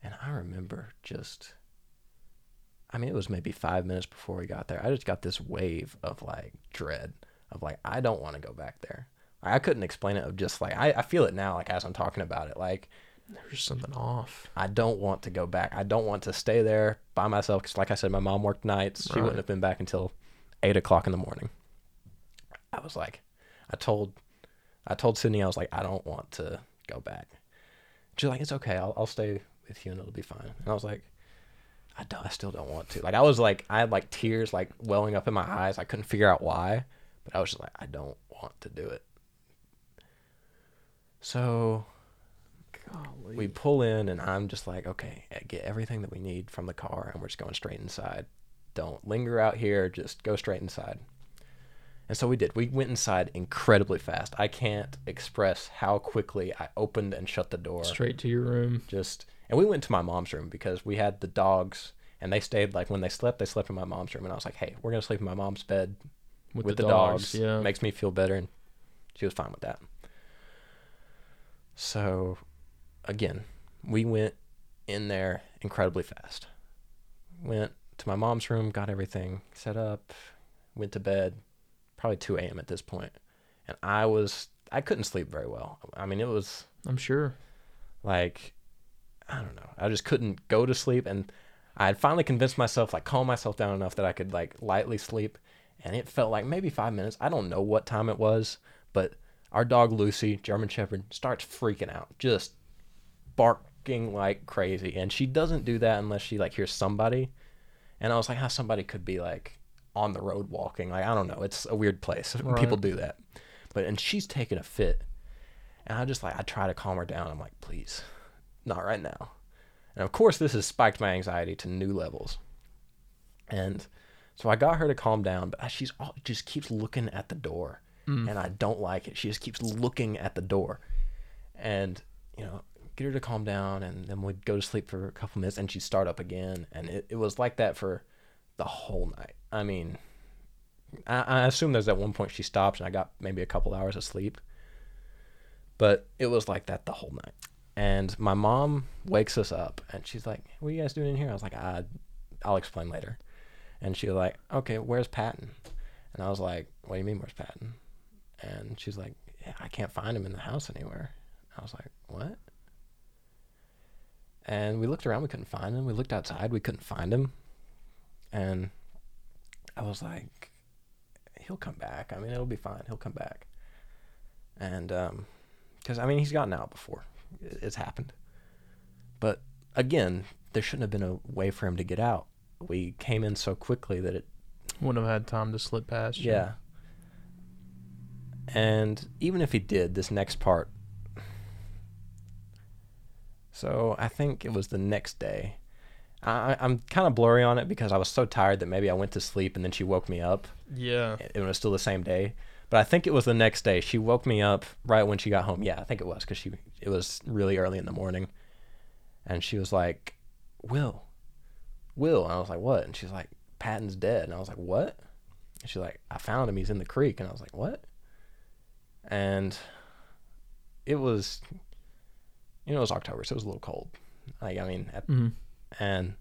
and I remember just, I mean, it was maybe five minutes before we got there. I just got this wave of like dread, of like I don't want to go back there. I couldn't explain it. Of just like I, I feel it now, like as I'm talking about it, like There's something off. I don't want to go back. I don't want to stay there by myself because, like I said, my mom worked nights. She wouldn't have been back until eight o'clock in the morning. I was like, I told, I told Sydney, I was like, I don't want to go back. She's like, it's okay. I'll, I'll stay with you and it'll be fine. And I was like, I don't. I still don't want to. Like I was like, I had like tears like welling up in my eyes. I couldn't figure out why, but I was just like, I don't want to do it. So Golly. we pull in and i'm just like okay eh, get everything that we need from the car and we're just going straight inside don't linger out here just go straight inside and so we did we went inside incredibly fast i can't express how quickly i opened and shut the door straight to your room. just and we went to my mom's room because we had the dogs and they stayed like when they slept they slept in my mom's room and i was like hey we're going to sleep in my mom's bed With, with, the, the, dogs, dogs. yeah. Makes me feel better. And she was fine with that. So, again, we went in there incredibly fast. Went to my mom's room, got everything set up, went to bed, probably 2 a.m. at this point. And I was, I couldn't sleep very well. I mean, it was I'm sure. like, I don't know. I just couldn't go to sleep. And I had finally convinced myself, like, calm myself down enough that I could, like, lightly sleep. And it felt like maybe five minutes. I don't know what time it was, but our dog Lucy, German Shepherd, starts freaking out, just barking like crazy. And she doesn't do that unless she, like, hears somebody. And I was like, how somebody could be, like, on the road walking. Like, I don't know. It's a weird place. Right. People do that. But, and she's taking a fit. And I just, like, I try to calm her down. I'm like, please, not right now. And of course, this has spiked my anxiety to new levels. And so I got her to calm down, but she's all, just keeps looking at the door, Mm. and I don't like it. She just keeps looking at the door, and you know, get her to calm down, and then we'd go to sleep for a couple minutes, and she'd start up again, and it, it was like that for the whole night. I mean, I, I assume there's at one point she stops and I got maybe a couple hours of sleep. But it was like that the whole night. And my mom wakes us up and she's like, What are you guys doing in here? I was like, I, I'll explain later. And she was like, Okay, where's Patton? And I was like, What do you mean, where's Patton? And she's like, yeah, I can't find him in the house anywhere. I was like, What? And we looked around, we couldn't find him. We looked outside, we couldn't find him. And I was like, He'll come back. I mean, it'll be fine. He'll come back. And, um, because I mean, he's gotten out before it's happened. But again, there shouldn't have been a way for him to get out. We came in so quickly that it wouldn't have had time to slip past. You. Yeah. And even if he did, this next part. So I think it was the next day. I, I'm kind of blurry on it because I was so tired that maybe I went to sleep and then she woke me up. Yeah. It was still the same day. But I think it was the next day. She woke me up right when she got home. Yeah, I think it was because she it was really early in the morning, and she was like, "Will, Will," and I was like, "What?" And she's like, "Patton's dead," and I was like, "What?" And she's like, "I found him. He's in the creek," and I was like, "What?" And it was, you know, it was October, so it was a little cold. Like I mean, at, mm-hmm. and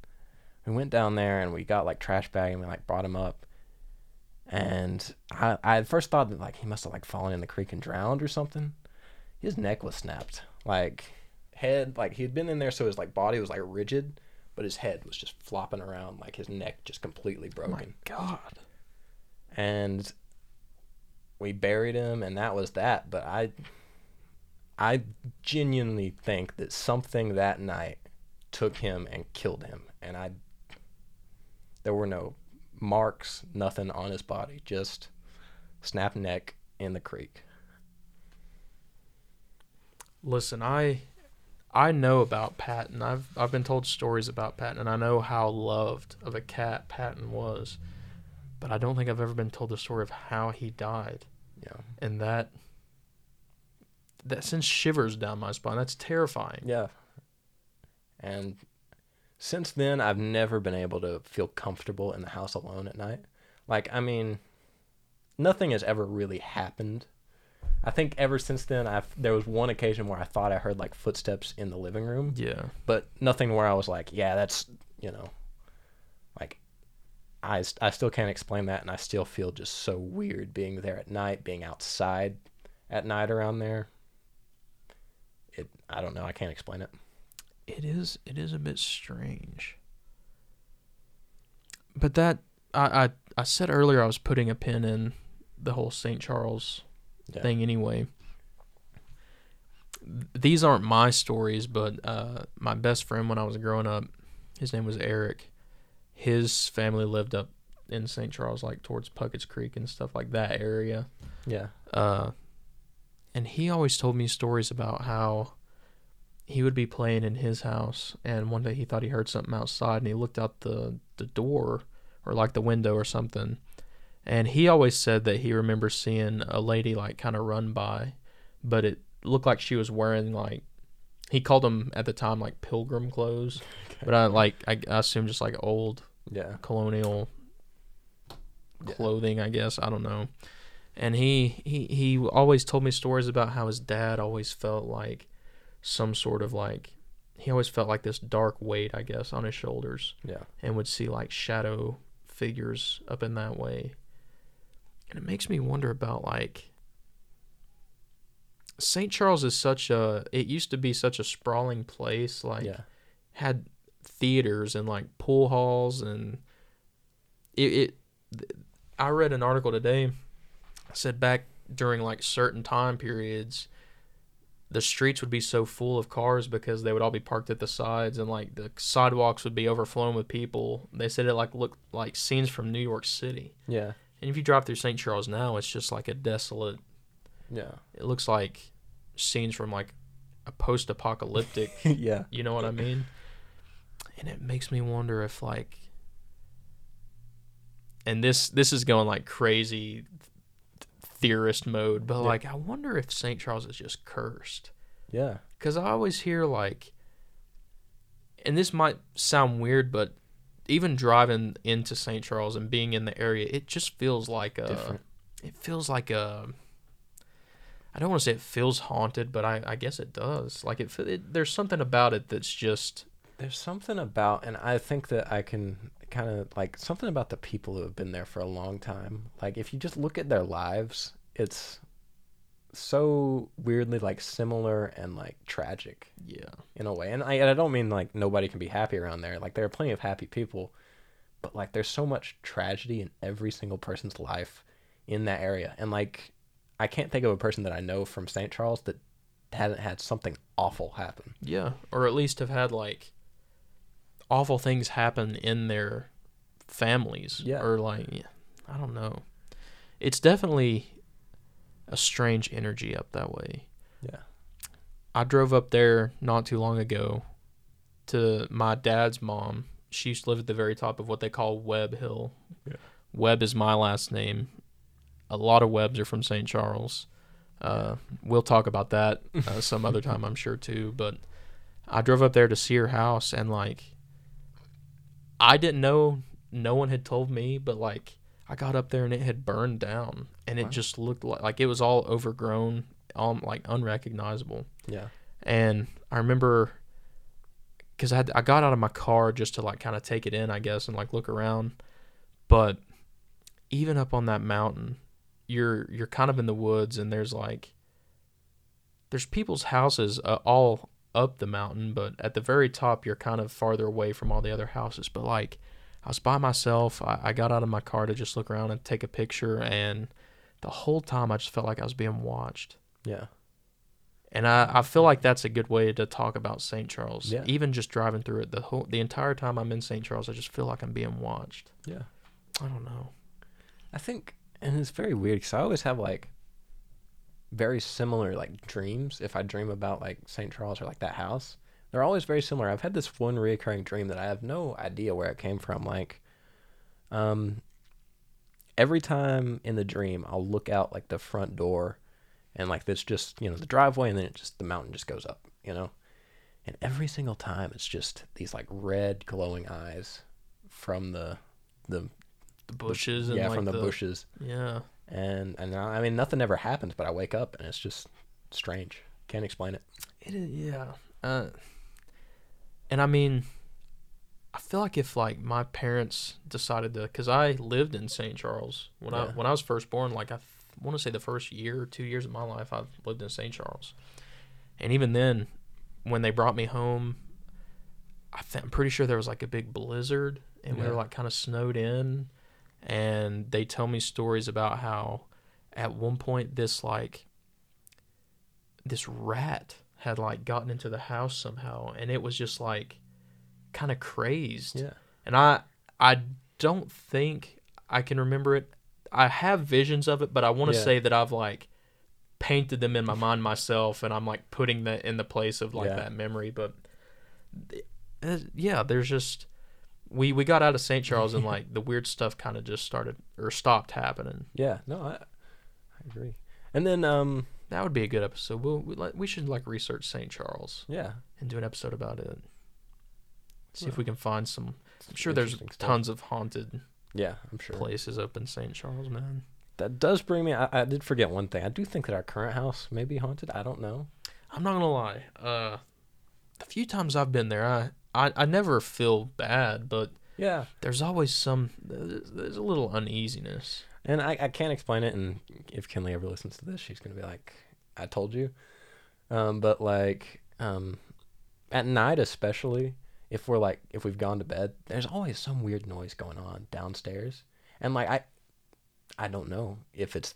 we went down there and we got like trash bag and we like brought him up and I, I at first thought that like he must have like fallen in the creek and drowned or something. His neck was snapped, like head, like he had been in there, so his like body was like rigid, but his head was just flopping around, like his neck just completely broken. Oh my God. And we buried him, and that was that. But I, I genuinely think that something that night took him and killed him, and I. There were no marks, nothing on his body, just snap neck in the creek. Listen, I I know about Patton. I've I've been told stories about Patton and I know how loved of a cat Patton was. But I don't think I've ever been told the story of how he died. Yeah. And that that sends shivers down my spine. That's terrifying. Yeah. And since then I've never been able to feel comfortable in the house alone at night. Like I mean, nothing has ever really happened. I think ever since then I've there was one occasion where I thought I heard like footsteps in the living room. Yeah. But nothing where I was like, yeah, that's, you know, like I, I still can't explain that and I still feel just so weird being there at night, being outside at night around there. It I don't know, I can't explain it it is it is a bit strange. But that I I, I said earlier I was putting a pin in the whole St. Charles yeah. thing anyway. These aren't my stories, but uh, my best friend when I was growing up, his name was Eric. His family lived up in St. Charles, like towards Puckett's Creek and stuff like that area. Yeah. Uh, and he always told me stories about how he would be playing in his house and one day he thought he heard something outside and he looked out the the door or like the window or something. And he always said that he remembers seeing a lady like kind of run by but it looked like she was wearing like he called them at the time like pilgrim clothes. <laughs> Okay. but i like I, I assume just like old yeah. colonial clothing yeah. i guess. I don't know. And he he he always told me stories about how his dad always felt like some sort of like he always felt like this dark weight, I guess, on his shoulders. Yeah. And would see like shadow figures up in that way. And it makes me wonder about like St. Charles is such a it used to be such a sprawling place like yeah. had theaters and like pool halls and it, it I read an article today said back during like certain time periods the streets would be so full of cars because they would all be parked at the sides and like the sidewalks would be overflowing with people. They said it like looked like scenes from New York City. Yeah. And if you drive through St. Charles now, it's just like a desolate. Yeah. It looks like scenes from like a post-apocalyptic. <laughs> yeah. You know what I mean? And it makes me wonder if like and this this is going like crazy theorist mode, but yeah. like I wonder if St. Charles is just cursed. Yeah. Cuz I always hear like and this might sound weird, but even driving into St. Charles and being in the area, it just feels like a. Different. It feels like a. I don't want to say it feels haunted, but I, I guess it does. Like it, it, there's something about it that's just There's something about, and I think that I can kind of like something about the people who have been there for a long time. Like if you just look at their lives, it's so weirdly like similar and like tragic yeah, in a way. And I, and I don't mean like nobody can be happy around there. Like there are plenty of happy people, but like there's so much tragedy in every single person's life in that area. And like I can't think of a person that I know from St. Charles that hasn't had something awful happen. yeah, or at least have had like awful things happen in their families. Yeah. or like I don't know. It's definitely a strange energy up that way. Yeah. I drove up there not too long ago to my dad's mom. She used to live at the very top of what they call Webb Hill. Yeah. Webb is my last name. A lot of Webbs are from St. Charles. Uh, we'll talk about that uh, some other <laughs> time, I'm sure too. But I drove up there to see her house, and like, I didn't know. No one had told me, but like, I got up there and it had burned down, and it Wow. just looked like like it was all overgrown, all like unrecognizable. Yeah. And I remember because I, had- I got out of my car just to like kind of take it in, I guess, and like look around. But even up on that mountain, you're you're kind of in the woods, and there's like there's people's houses uh, all up the mountain, but at the very top, you're kind of farther away from all the other houses. But like I was by myself, I, I got out of my car to just look around and take a picture, and the whole time I just felt like I was being watched. Yeah. And I, I feel like that's a good way to talk about St. Charles. Yeah. Even just driving through it the whole the entire time I'm in St. Charles, I just feel like I'm being watched. Yeah. I don't know. I think, and it's very weird because I always have like very similar like dreams. If I dream about like St. Charles or like that house, they're always very similar. I've had this one reoccurring dream that I have no idea where it came from. Like, um, every time in the dream, I'll look out like the front door, and like it's just you know the driveway, and then it just the mountain just goes up, you know. And every single time, it's just these like red glowing eyes from the the The bushes and yeah like from the, bushes Yeah. And and I I mean nothing ever happens, but I wake up and it's just strange. Can't explain it. It is, yeah. Uh, and I mean, I feel like if like my parents decided to, because I lived in St. Charles when I when I was first born, like I want to say the first year or two years of my life, I've lived in St. Charles, and even then, when they brought me home, I th- I'm pretty sure there was like a big blizzard, and we were like kind of snowed in, and they tell me stories about how at one point this like this rat had like gotten into the house somehow and it was just like kind of crazed Yeah. and i i don't think i can remember it i have visions of it but i want to Yeah. say that i've like painted them in my mind myself and i'm like putting that in the place of like Yeah. that memory but uh, yeah there's just we we got out of st charles and <laughs> like the weird stuff kind of just started or stopped happening Yeah. No, I I agree. And then um that would be a good episode we'll, we, like, we should like research st charles yeah. and do an episode about it. See if we can find some. I'm sure there's stuff. tons of haunted Yeah, I'm sure. places up in St. Charles, man. That does bring me I, I did forget one thing. I do think that our current house may be haunted. I don't know. I'm not gonna lie. Uh, the few times I've been there, I I, I never feel bad, but Yeah. there's always some. There's, there's a little uneasiness. And I, I can't explain it and if Kinley ever listens to this, she's gonna be like, I told you. Um, but like um at night especially, if we're like if we've gone to bed, there's always some weird noise going on downstairs. And like I I don't know if it's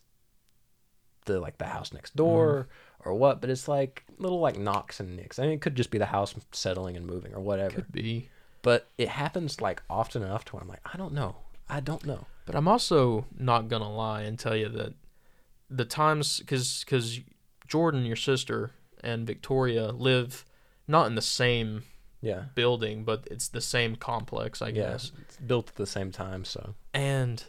the like the house next door or what, but it's like little like knocks and nicks. I mean it could just be the house settling and moving or whatever. Could be. But it happens like often enough to where I'm like, I don't know. I don't know. But I'm also not gonna lie and tell you that the times, because because Jordan, your sister, and Victoria live not in the same Yeah. building, but it's the same complex, I Yeah. guess. It's built at the same time, so And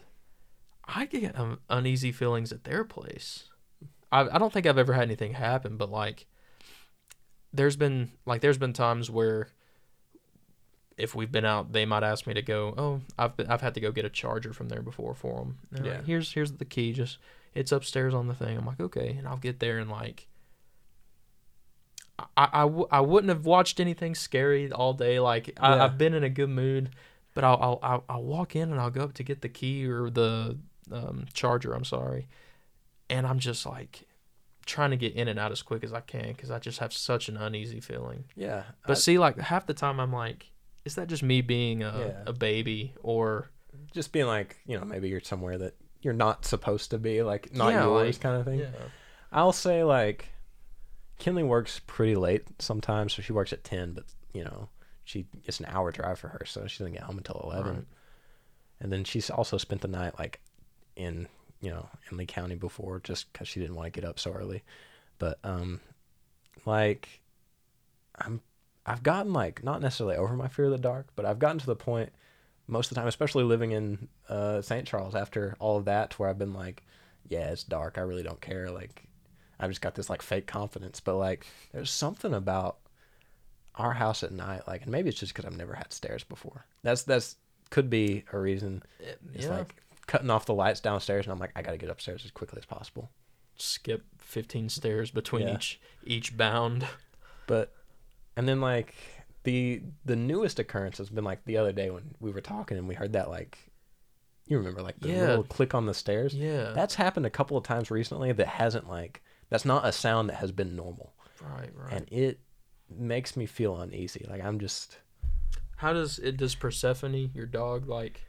I get um, uneasy feelings at their place. I I don't think I've ever had anything happen, but like there's been like there's been times where if we've been out, they might ask me to go. Oh, I've been, I've had to go get a charger from there before for them. Yeah. Like, here's here's the key. Just it's upstairs on the thing. I'm like, okay, and I'll get there and like. I, I, w- I wouldn't have watched anything scary all day. Like I, Yeah. I've been in a good mood, but I'll, I'll I'll I'll walk in and I'll go up to get the key or the um, charger. I'm sorry, and I'm just like trying to get in and out as quick as I can because I just have such an uneasy feeling. Yeah. But I- see, like half the time, I'm like, is that just me being a, Yeah. a baby or just being like, you know, maybe you're somewhere that you're not supposed to be, like not Yeah, yours like- kind of thing. yeah, I'll say like Kinley works pretty late sometimes, so she works at ten, but you know, she it's an hour drive for her, so she doesn't get home until eleven. Right. And then she's also spent the night like in you know in Lee County before, just because she didn't want to get up so early. But um, like I'm I've gotten like not necessarily over my fear of the dark, but I've gotten to the point most of the time, especially living in uh, St. Charles after all of that, to where I've been like, yeah, it's dark. I really don't care. Like, I've just got this like fake confidence. But like, there's something about our house at night, like, and maybe it's just because I've never had stairs before. That's that's could be a reason. It- It's yeah. like cutting off the lights downstairs, and I'm like, I got to get upstairs as quickly as possible. skip 15 stairs between Yeah. each each bound. But and then like the the newest occurrence has been like the other day when we were talking and we heard that like you remember like the Yeah. little click on the stairs. Yeah, That's happened a couple of times recently that hasn't like that's not a sound that has been normal. right, right. And it makes me feel uneasy. Like I'm just How does it? Does Persephone, your dog, like?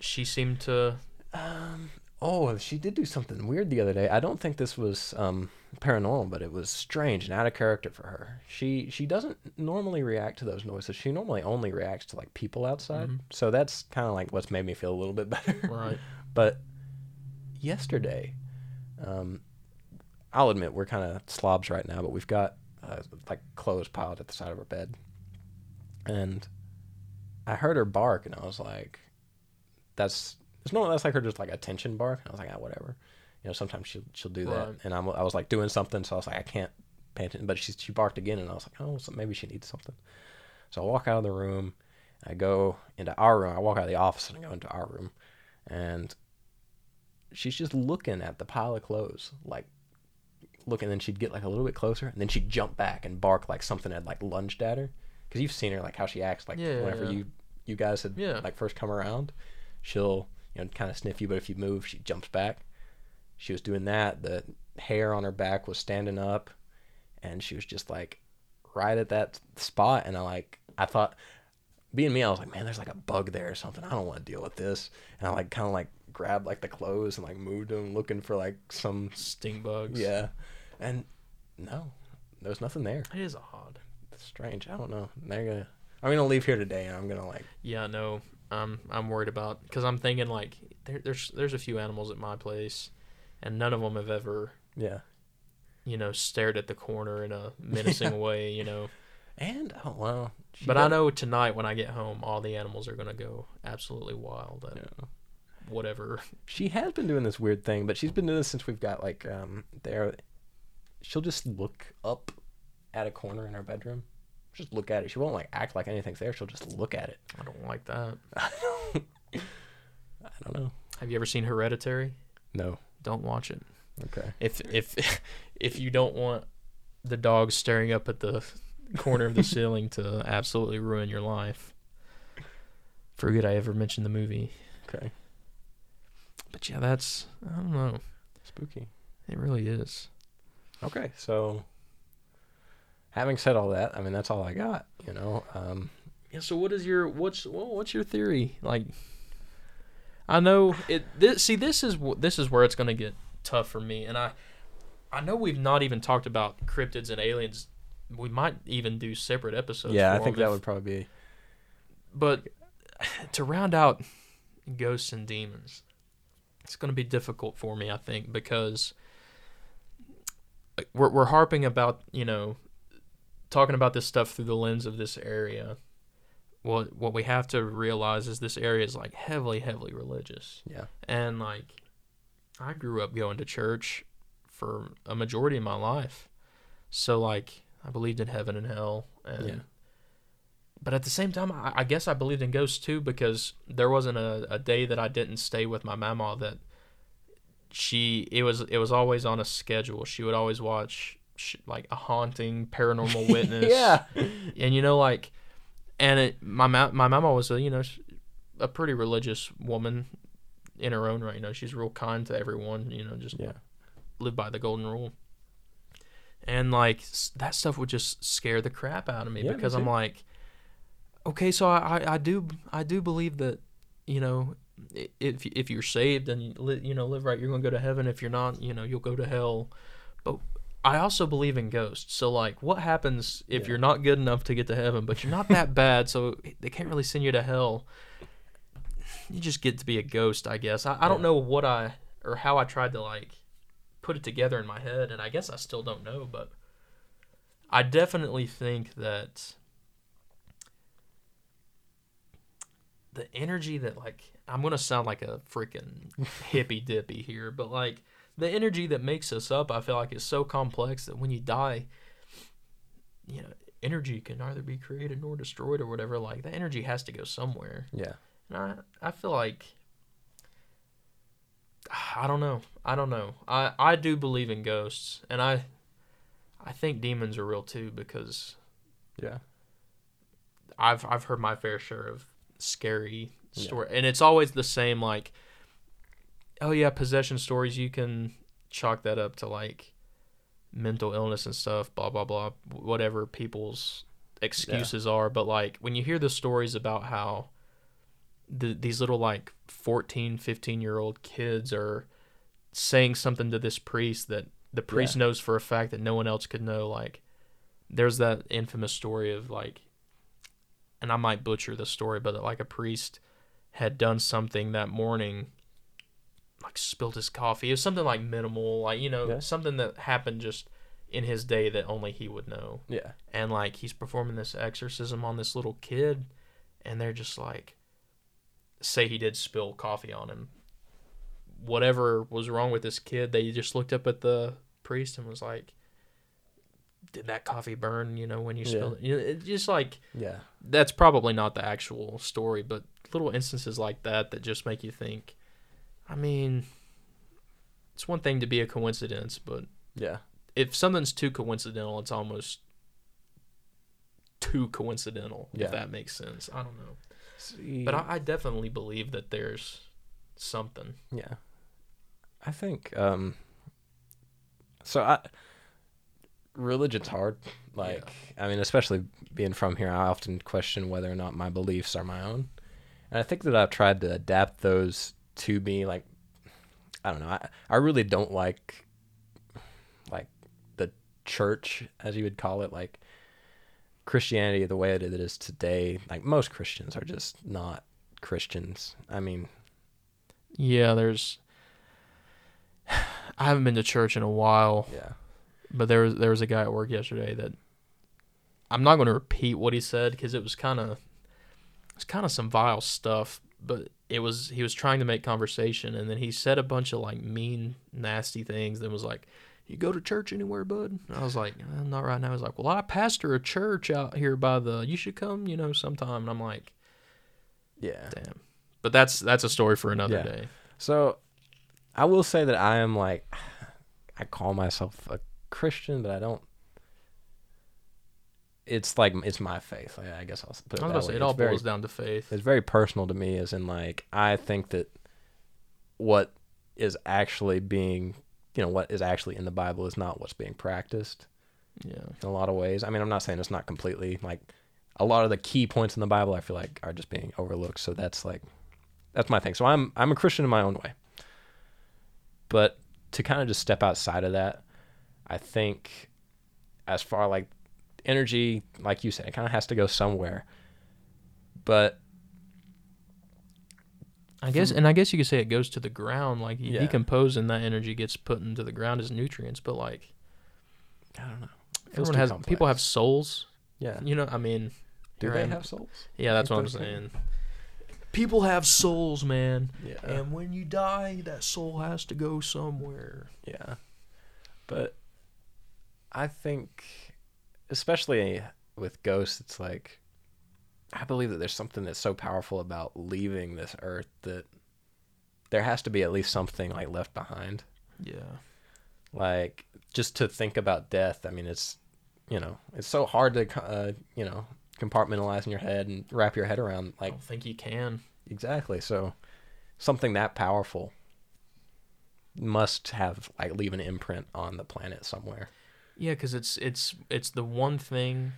She seemed to. um oh, she did do something weird the other day. I don't think this was um paranormal, but it was strange and out of character for her. She she doesn't normally react to those noises. She normally only reacts to like people outside. Mhm. So that's kind of like what's made me feel a little bit better. <laughs> Right. But yesterday, um, I'll admit we're kind of slobs right now, but we've got uh, like clothes piled at the side of our bed, and I heard her bark, and I was like, "That's it's normal. That's like her just like attention bark." I was like, "Ah, whatever." You know, sometimes she'll she'll do that, Right. and I'm I was like doing something, so I was like, I can't pay attention. But she she barked again, and I was like, oh, so maybe she needs something. So I walk out of the room, I go into our room. I walk out of the office and I go into our room, and she's just looking at the pile of clothes, like looking. And Then she'd get like a little bit closer, and then she'd jump back and bark like something had like lunged at her. Because you've seen her like how she acts like Yeah, whenever yeah. you you guys had Yeah. like first come around, she'll you know kind of sniff you, but if you move, she jumps back. She was doing that. The hair on her back was standing up, and she was just like right at that spot. And I like I thought being me, I was like, man, there's like a bug there or something. I don't want to deal with this. And I like kind of like grabbed like the clothes and like moved them, looking for like some Stink bugs. yeah. And no, there's nothing there. It is odd. It's strange. I don't know. They're gonna. I'm gonna leave here today, and I'm gonna like. Yeah, no. Um, I'm worried about because I'm thinking like there, there's there's a few animals at my place, and none of them have ever Yeah. you know stared at the corner in a <laughs> menacing way. You know. And oh well. But I know tonight when I get home, all the animals are gonna go absolutely wild at Yeah. whatever. She has been doing this weird thing, but she's been doing this since we've got like um there. She'll just look up at a corner in our bedroom. Just look at it. She won't like act like anything's there. She'll just look at it. I don't like that. <laughs> I don't know. Have you ever seen Hereditary? No. Don't watch it. Okay. If if <laughs> if you don't want the dog staring up at the corner of the <laughs> ceiling to absolutely ruin your life. Forget I ever mentioned the movie. Okay. But yeah, that's I don't know. Spooky. It really is. Okay, so having said all that, I mean that's all I got. You know, um, Yeah. So what is your what's well, what's your theory? Like, I know it. This, see, this is this is where it's gonna get tough for me, and I I know we've not even talked about cryptids and aliens. We might even do separate episodes. yeah, I think that if- would probably be But to round out ghosts and demons, it's going to be difficult for me, I think, because we're we're harping about you know talking about this stuff through the lens of this area. What what we have to realize is this area is like heavily heavily religious, yeah. and like I grew up going to church for a majority of my life, so like I believed in heaven and hell, and Yeah. but at the same time, I, I guess I believed in ghosts too because there wasn't a, a day that I didn't stay with my mama that she it was it was always on a schedule. She would always watch sh- like a haunting, paranormal <laughs> witness. yeah. and you know like, and it my ma- my mama was a you know a pretty religious woman in her own right. You know she's real kind to everyone. You know just Yeah. live by the golden rule. And like s- that stuff would just scare the crap out of me Yeah, me because I'm like, okay, so I, I, do I do believe that you know if if you're saved and you, know live right, you're gonna go to heaven. If you're not, you know you'll go to hell. But I also believe in ghosts. So like, what happens if Yeah. you're not good enough to get to heaven, but you're not that <laughs> bad, so they can't really send you to hell? You just get to be a ghost, I guess. I, I don't know what I or how I tried to like put it together in my head, and I guess I still don't know, but I definitely think that the energy that like I'm gonna sound like a freaking <laughs> hippy dippy here, but like the energy that makes us up, I feel like is so complex that when you die, you know, energy can neither be created nor destroyed or whatever. Like that energy has to go somewhere. Yeah. And I, I feel like I don't know. I don't know. I, I do believe in ghosts and I I think demons are real too because Yeah. I've I've heard my fair share of scary Yeah. story and it's always the same like oh yeah, possession stories you can chalk that up to like mental illness and stuff, blah blah blah, whatever people's excuses are, but like when you hear the stories about how the, these little like 14, 15 year old kids are saying something to this priest that the priest Yeah. knows for a fact that no one else could know like there's that infamous story of like and I might butcher the story but like a priest had done something that morning like spilled his coffee it was something like minimal like you know Yeah. something that happened just in his day that only he would know Yeah. and like he's performing this exorcism on this little kid and they're just like say he did spill coffee on him whatever was wrong with this kid they just looked up at the priest and was like did that coffee burn you know when you spilled Yeah. it you know, it's just like Yeah. that's probably not the actual story but little instances like that that just make you think i mean it's one thing to be a coincidence but Yeah. if something's too coincidental, it's almost too coincidental. Yeah. If that makes sense, I don't know, See, but I, I definitely believe that there's something. yeah. I think um so I religion's hard. Like I mean, especially being from here, I often question whether or not my beliefs are my own. And I think that I've tried to adapt those to me like I don't know. I, I really don't like like the church as you would call it like Christianity the way that it is today. Like most Christians are just not Christians. I mean, Yeah, there's. I haven't been to church in a while, yeah. but there was there was a guy at work yesterday that. I'm not going to repeat what he said because it was kind of, it's kind of some vile stuff. But it was he was trying to make conversation, and then he said a bunch of like mean, nasty things. Then was like, "You go to church anywhere, bud?" And I was like, "Uh, "Not right now." He was like, "Well, I pastor a church out here by the. You should come, you know, sometime." And I'm like, Yeah. "Damn." But that's that's a story for another Yeah. day. So I will say that I am like I call myself a Christian, but I don't it's like it's my faith. Like, I guess I'll put it I was that gonna say way. it all It's very, boils down to faith. it's very personal to me as in like I think that what is actually being you know what is actually in the Bible is not what's being practiced Yeah. in a lot of ways. I mean, I'm not saying it's not completely like a lot of the key points in the Bible I feel like are just being overlooked. So that's like that's my thing. So I'm I'm a Christian in my own way. But to kind of just step outside of that, I think as far like energy, like you said, it kind of has to go somewhere. But I guess, and I guess you could say it goes to the ground. Like you Yeah. decompose, and that energy gets put into the ground as nutrients. But like I don't know. Everyone has, complex. people have souls. yeah. You know, I mean, Do they have souls? Yeah, that's what I'm saying. People have souls, man. Yeah. And when you die, that soul has to go somewhere. Yeah. But I think especially with ghosts it's like I believe that there's something that's so powerful about leaving this earth that there has to be at least something like left behind. Yeah. Like just to think about death. I mean, it's you know, it's so hard to uh, you know compartmentalize in your head and wrap your head around. I Like don't think you can. exactly. So something that powerful must have like leave an imprint on the planet somewhere. Yeah, because it's it's it's the one thing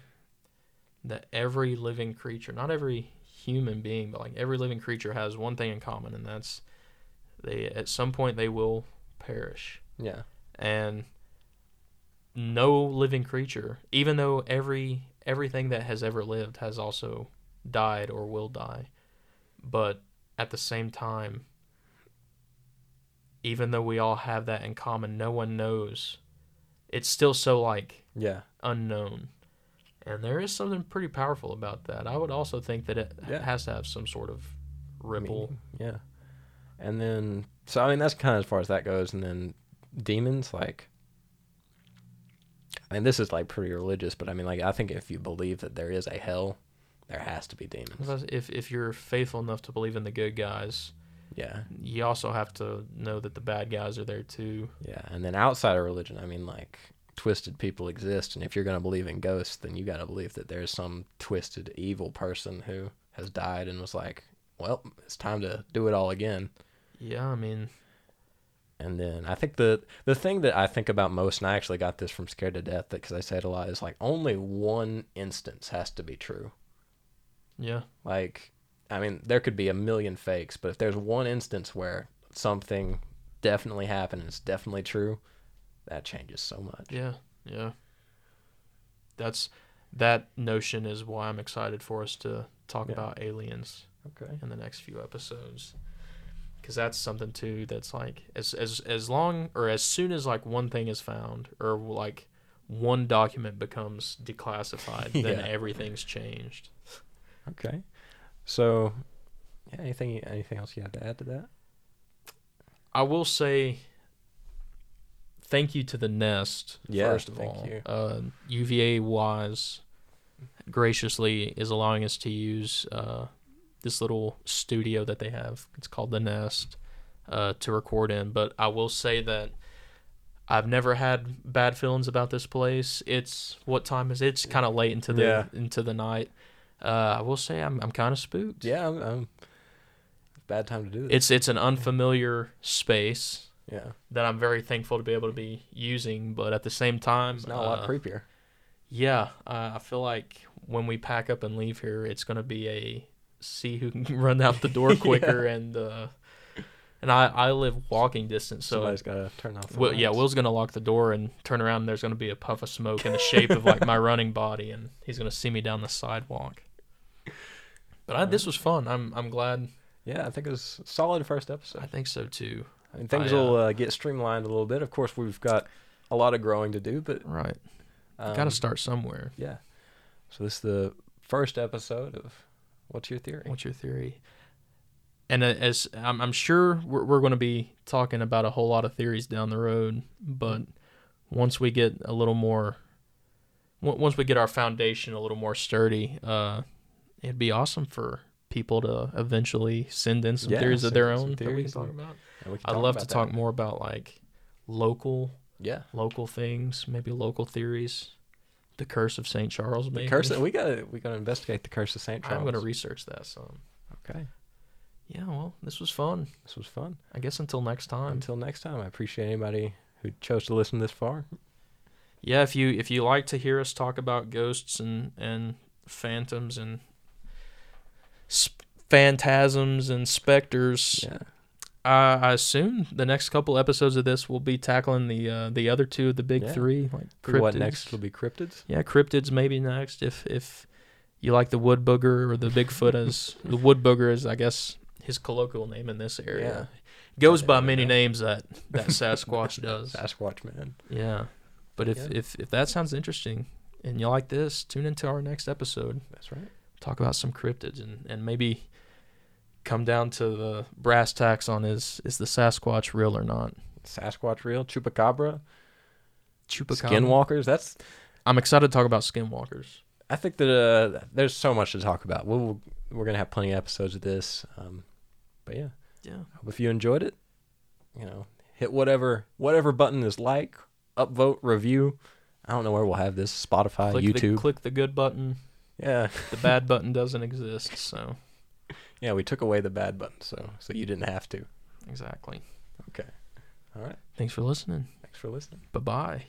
that every living creature, not every human being, but like every living creature has one thing in common, and that's they at some point they will perish. Yeah. and no living creature even though every everything that has ever lived has also died or will die but at the same time even though we all have that in common no one knows it's still so like Yeah. unknown and there is something pretty powerful about that i would also think that it Yeah. has to have some sort of ripple meaning, Yeah. And then, so I mean, that's kind of as far as that goes. And then demons, like, I mean, this is like pretty religious, but I mean, like, I think if you believe that there is a hell, there has to be demons. if if you're faithful enough to believe in the good guys Yeah. you also have to know that the bad guys are there too. Yeah. And then outside of religion, I mean, like, twisted people exist. And if you're going to believe in ghosts, then you got to believe that there's some twisted, evil person who has died and was like, well, it's time to do it all again. Yeah, I mean, And then I think the the thing that I think about most, and I actually got this from Scared to Death, because I say it a lot, is like only one instance has to be true. yeah, Like, I mean, there could be a million fakes, but if there's one instance where something definitely happened and it's definitely true, that changes so much. yeah, yeah. That's that notion is why I'm excited for us to talk Yeah. about aliens Okay. in the next few episodes. Cuz that's something too that's like as as as long or as soon as like one thing is found or like one document becomes declassified, then <laughs> Yeah. everything's changed. Okay. So, yeah. Anything anything else you have to add to that? I will say thank you to the Nest Yeah, first of thank all. you. Uh, UVA Wise graciously is allowing us to use uh, this little studio that they have. It's called the Nest uh, to record in. But I will say that I've never had bad feelings about this place. It's what time is it? It's kind of late into the Yeah. into the night. Uh, I will say I'm I'm kind of spooked. Yeah. I'm, I'm, bad time to do this. It's it's an unfamiliar space yeah. that I'm very thankful to be able to be using, but at the same time, It's not a lot uh, creepier. Yeah, uh, I feel like when we pack up and leave here, it's gonna be a see who can <laughs> run out the door <laughs> quicker, and uh, and I I live walking distance, so Somebody's got to turn off the Will, yeah. Will's gonna lock the door and turn around. and There's gonna be a puff of smoke in the shape of like my <laughs> running body, and he's gonna see me down the sidewalk. But I, this was fun. I'm I'm glad. Yeah, I think it was a solid first episode. I think so too. I mean, things I, will uh, get streamlined a little bit. Of course, we've got a lot of growing to do, but Right. um, Got to start somewhere. Yeah. So this is the first episode of What's Your Theory? What's your theory? And uh, as I'm, I'm sure we're, we're going to be talking about a whole lot of theories down the road, but once we get a little more, on- once we get our foundation a little more sturdy, uh, it'd be awesome for people to eventually send in some Yeah, theories of their own that we can theories talk about. I'd love to talk that. more about like local, Yeah. local things, maybe local theories. The curse of St. Charles, The maybe. curse. We got we got to investigate the curse of Saint Charles. I'm going to research that some. okay. Yeah, well, this was fun. This was fun. I guess until next time. Until next time, I appreciate anybody who chose to listen this far. yeah, if you if you like to hear us talk about ghosts and and phantoms and sp- phantasms and specters, Yeah. uh, I assume the next couple episodes of this will be tackling the uh, the other two of the big Yeah. three, like What next will be cryptids? Yeah, cryptids maybe next. If if you like the wood booger or the Bigfoot as <laughs> the wood booger is, I guess his colloquial name in this area. Goes by many know. names that that <laughs> Sasquatch does. Sasquatch man. Yeah. But if, Yeah. if if that sounds interesting and you like this, tune into our next episode. That's right. Talk about some cryptids and, and maybe come down to the brass tacks on is is the Sasquatch real or not? Sasquatch real. Chupacabra. Chupacabra. Skinwalkers. That's I'm excited to talk about skinwalkers. I think that uh, there's so much to talk about. We'll we're gonna have plenty of episodes of this. Um, but yeah, Yeah. hope if you enjoyed it, you know, hit whatever whatever button is like, upvote, review. I don't know where we'll have this. Spotify, click YouTube. The, click the good button. Yeah, The bad button doesn't exist. So <laughs> yeah. We took away the bad button, so so you didn't have to. exactly. Okay. All right. Thanks for listening. Thanks for listening. Bye bye.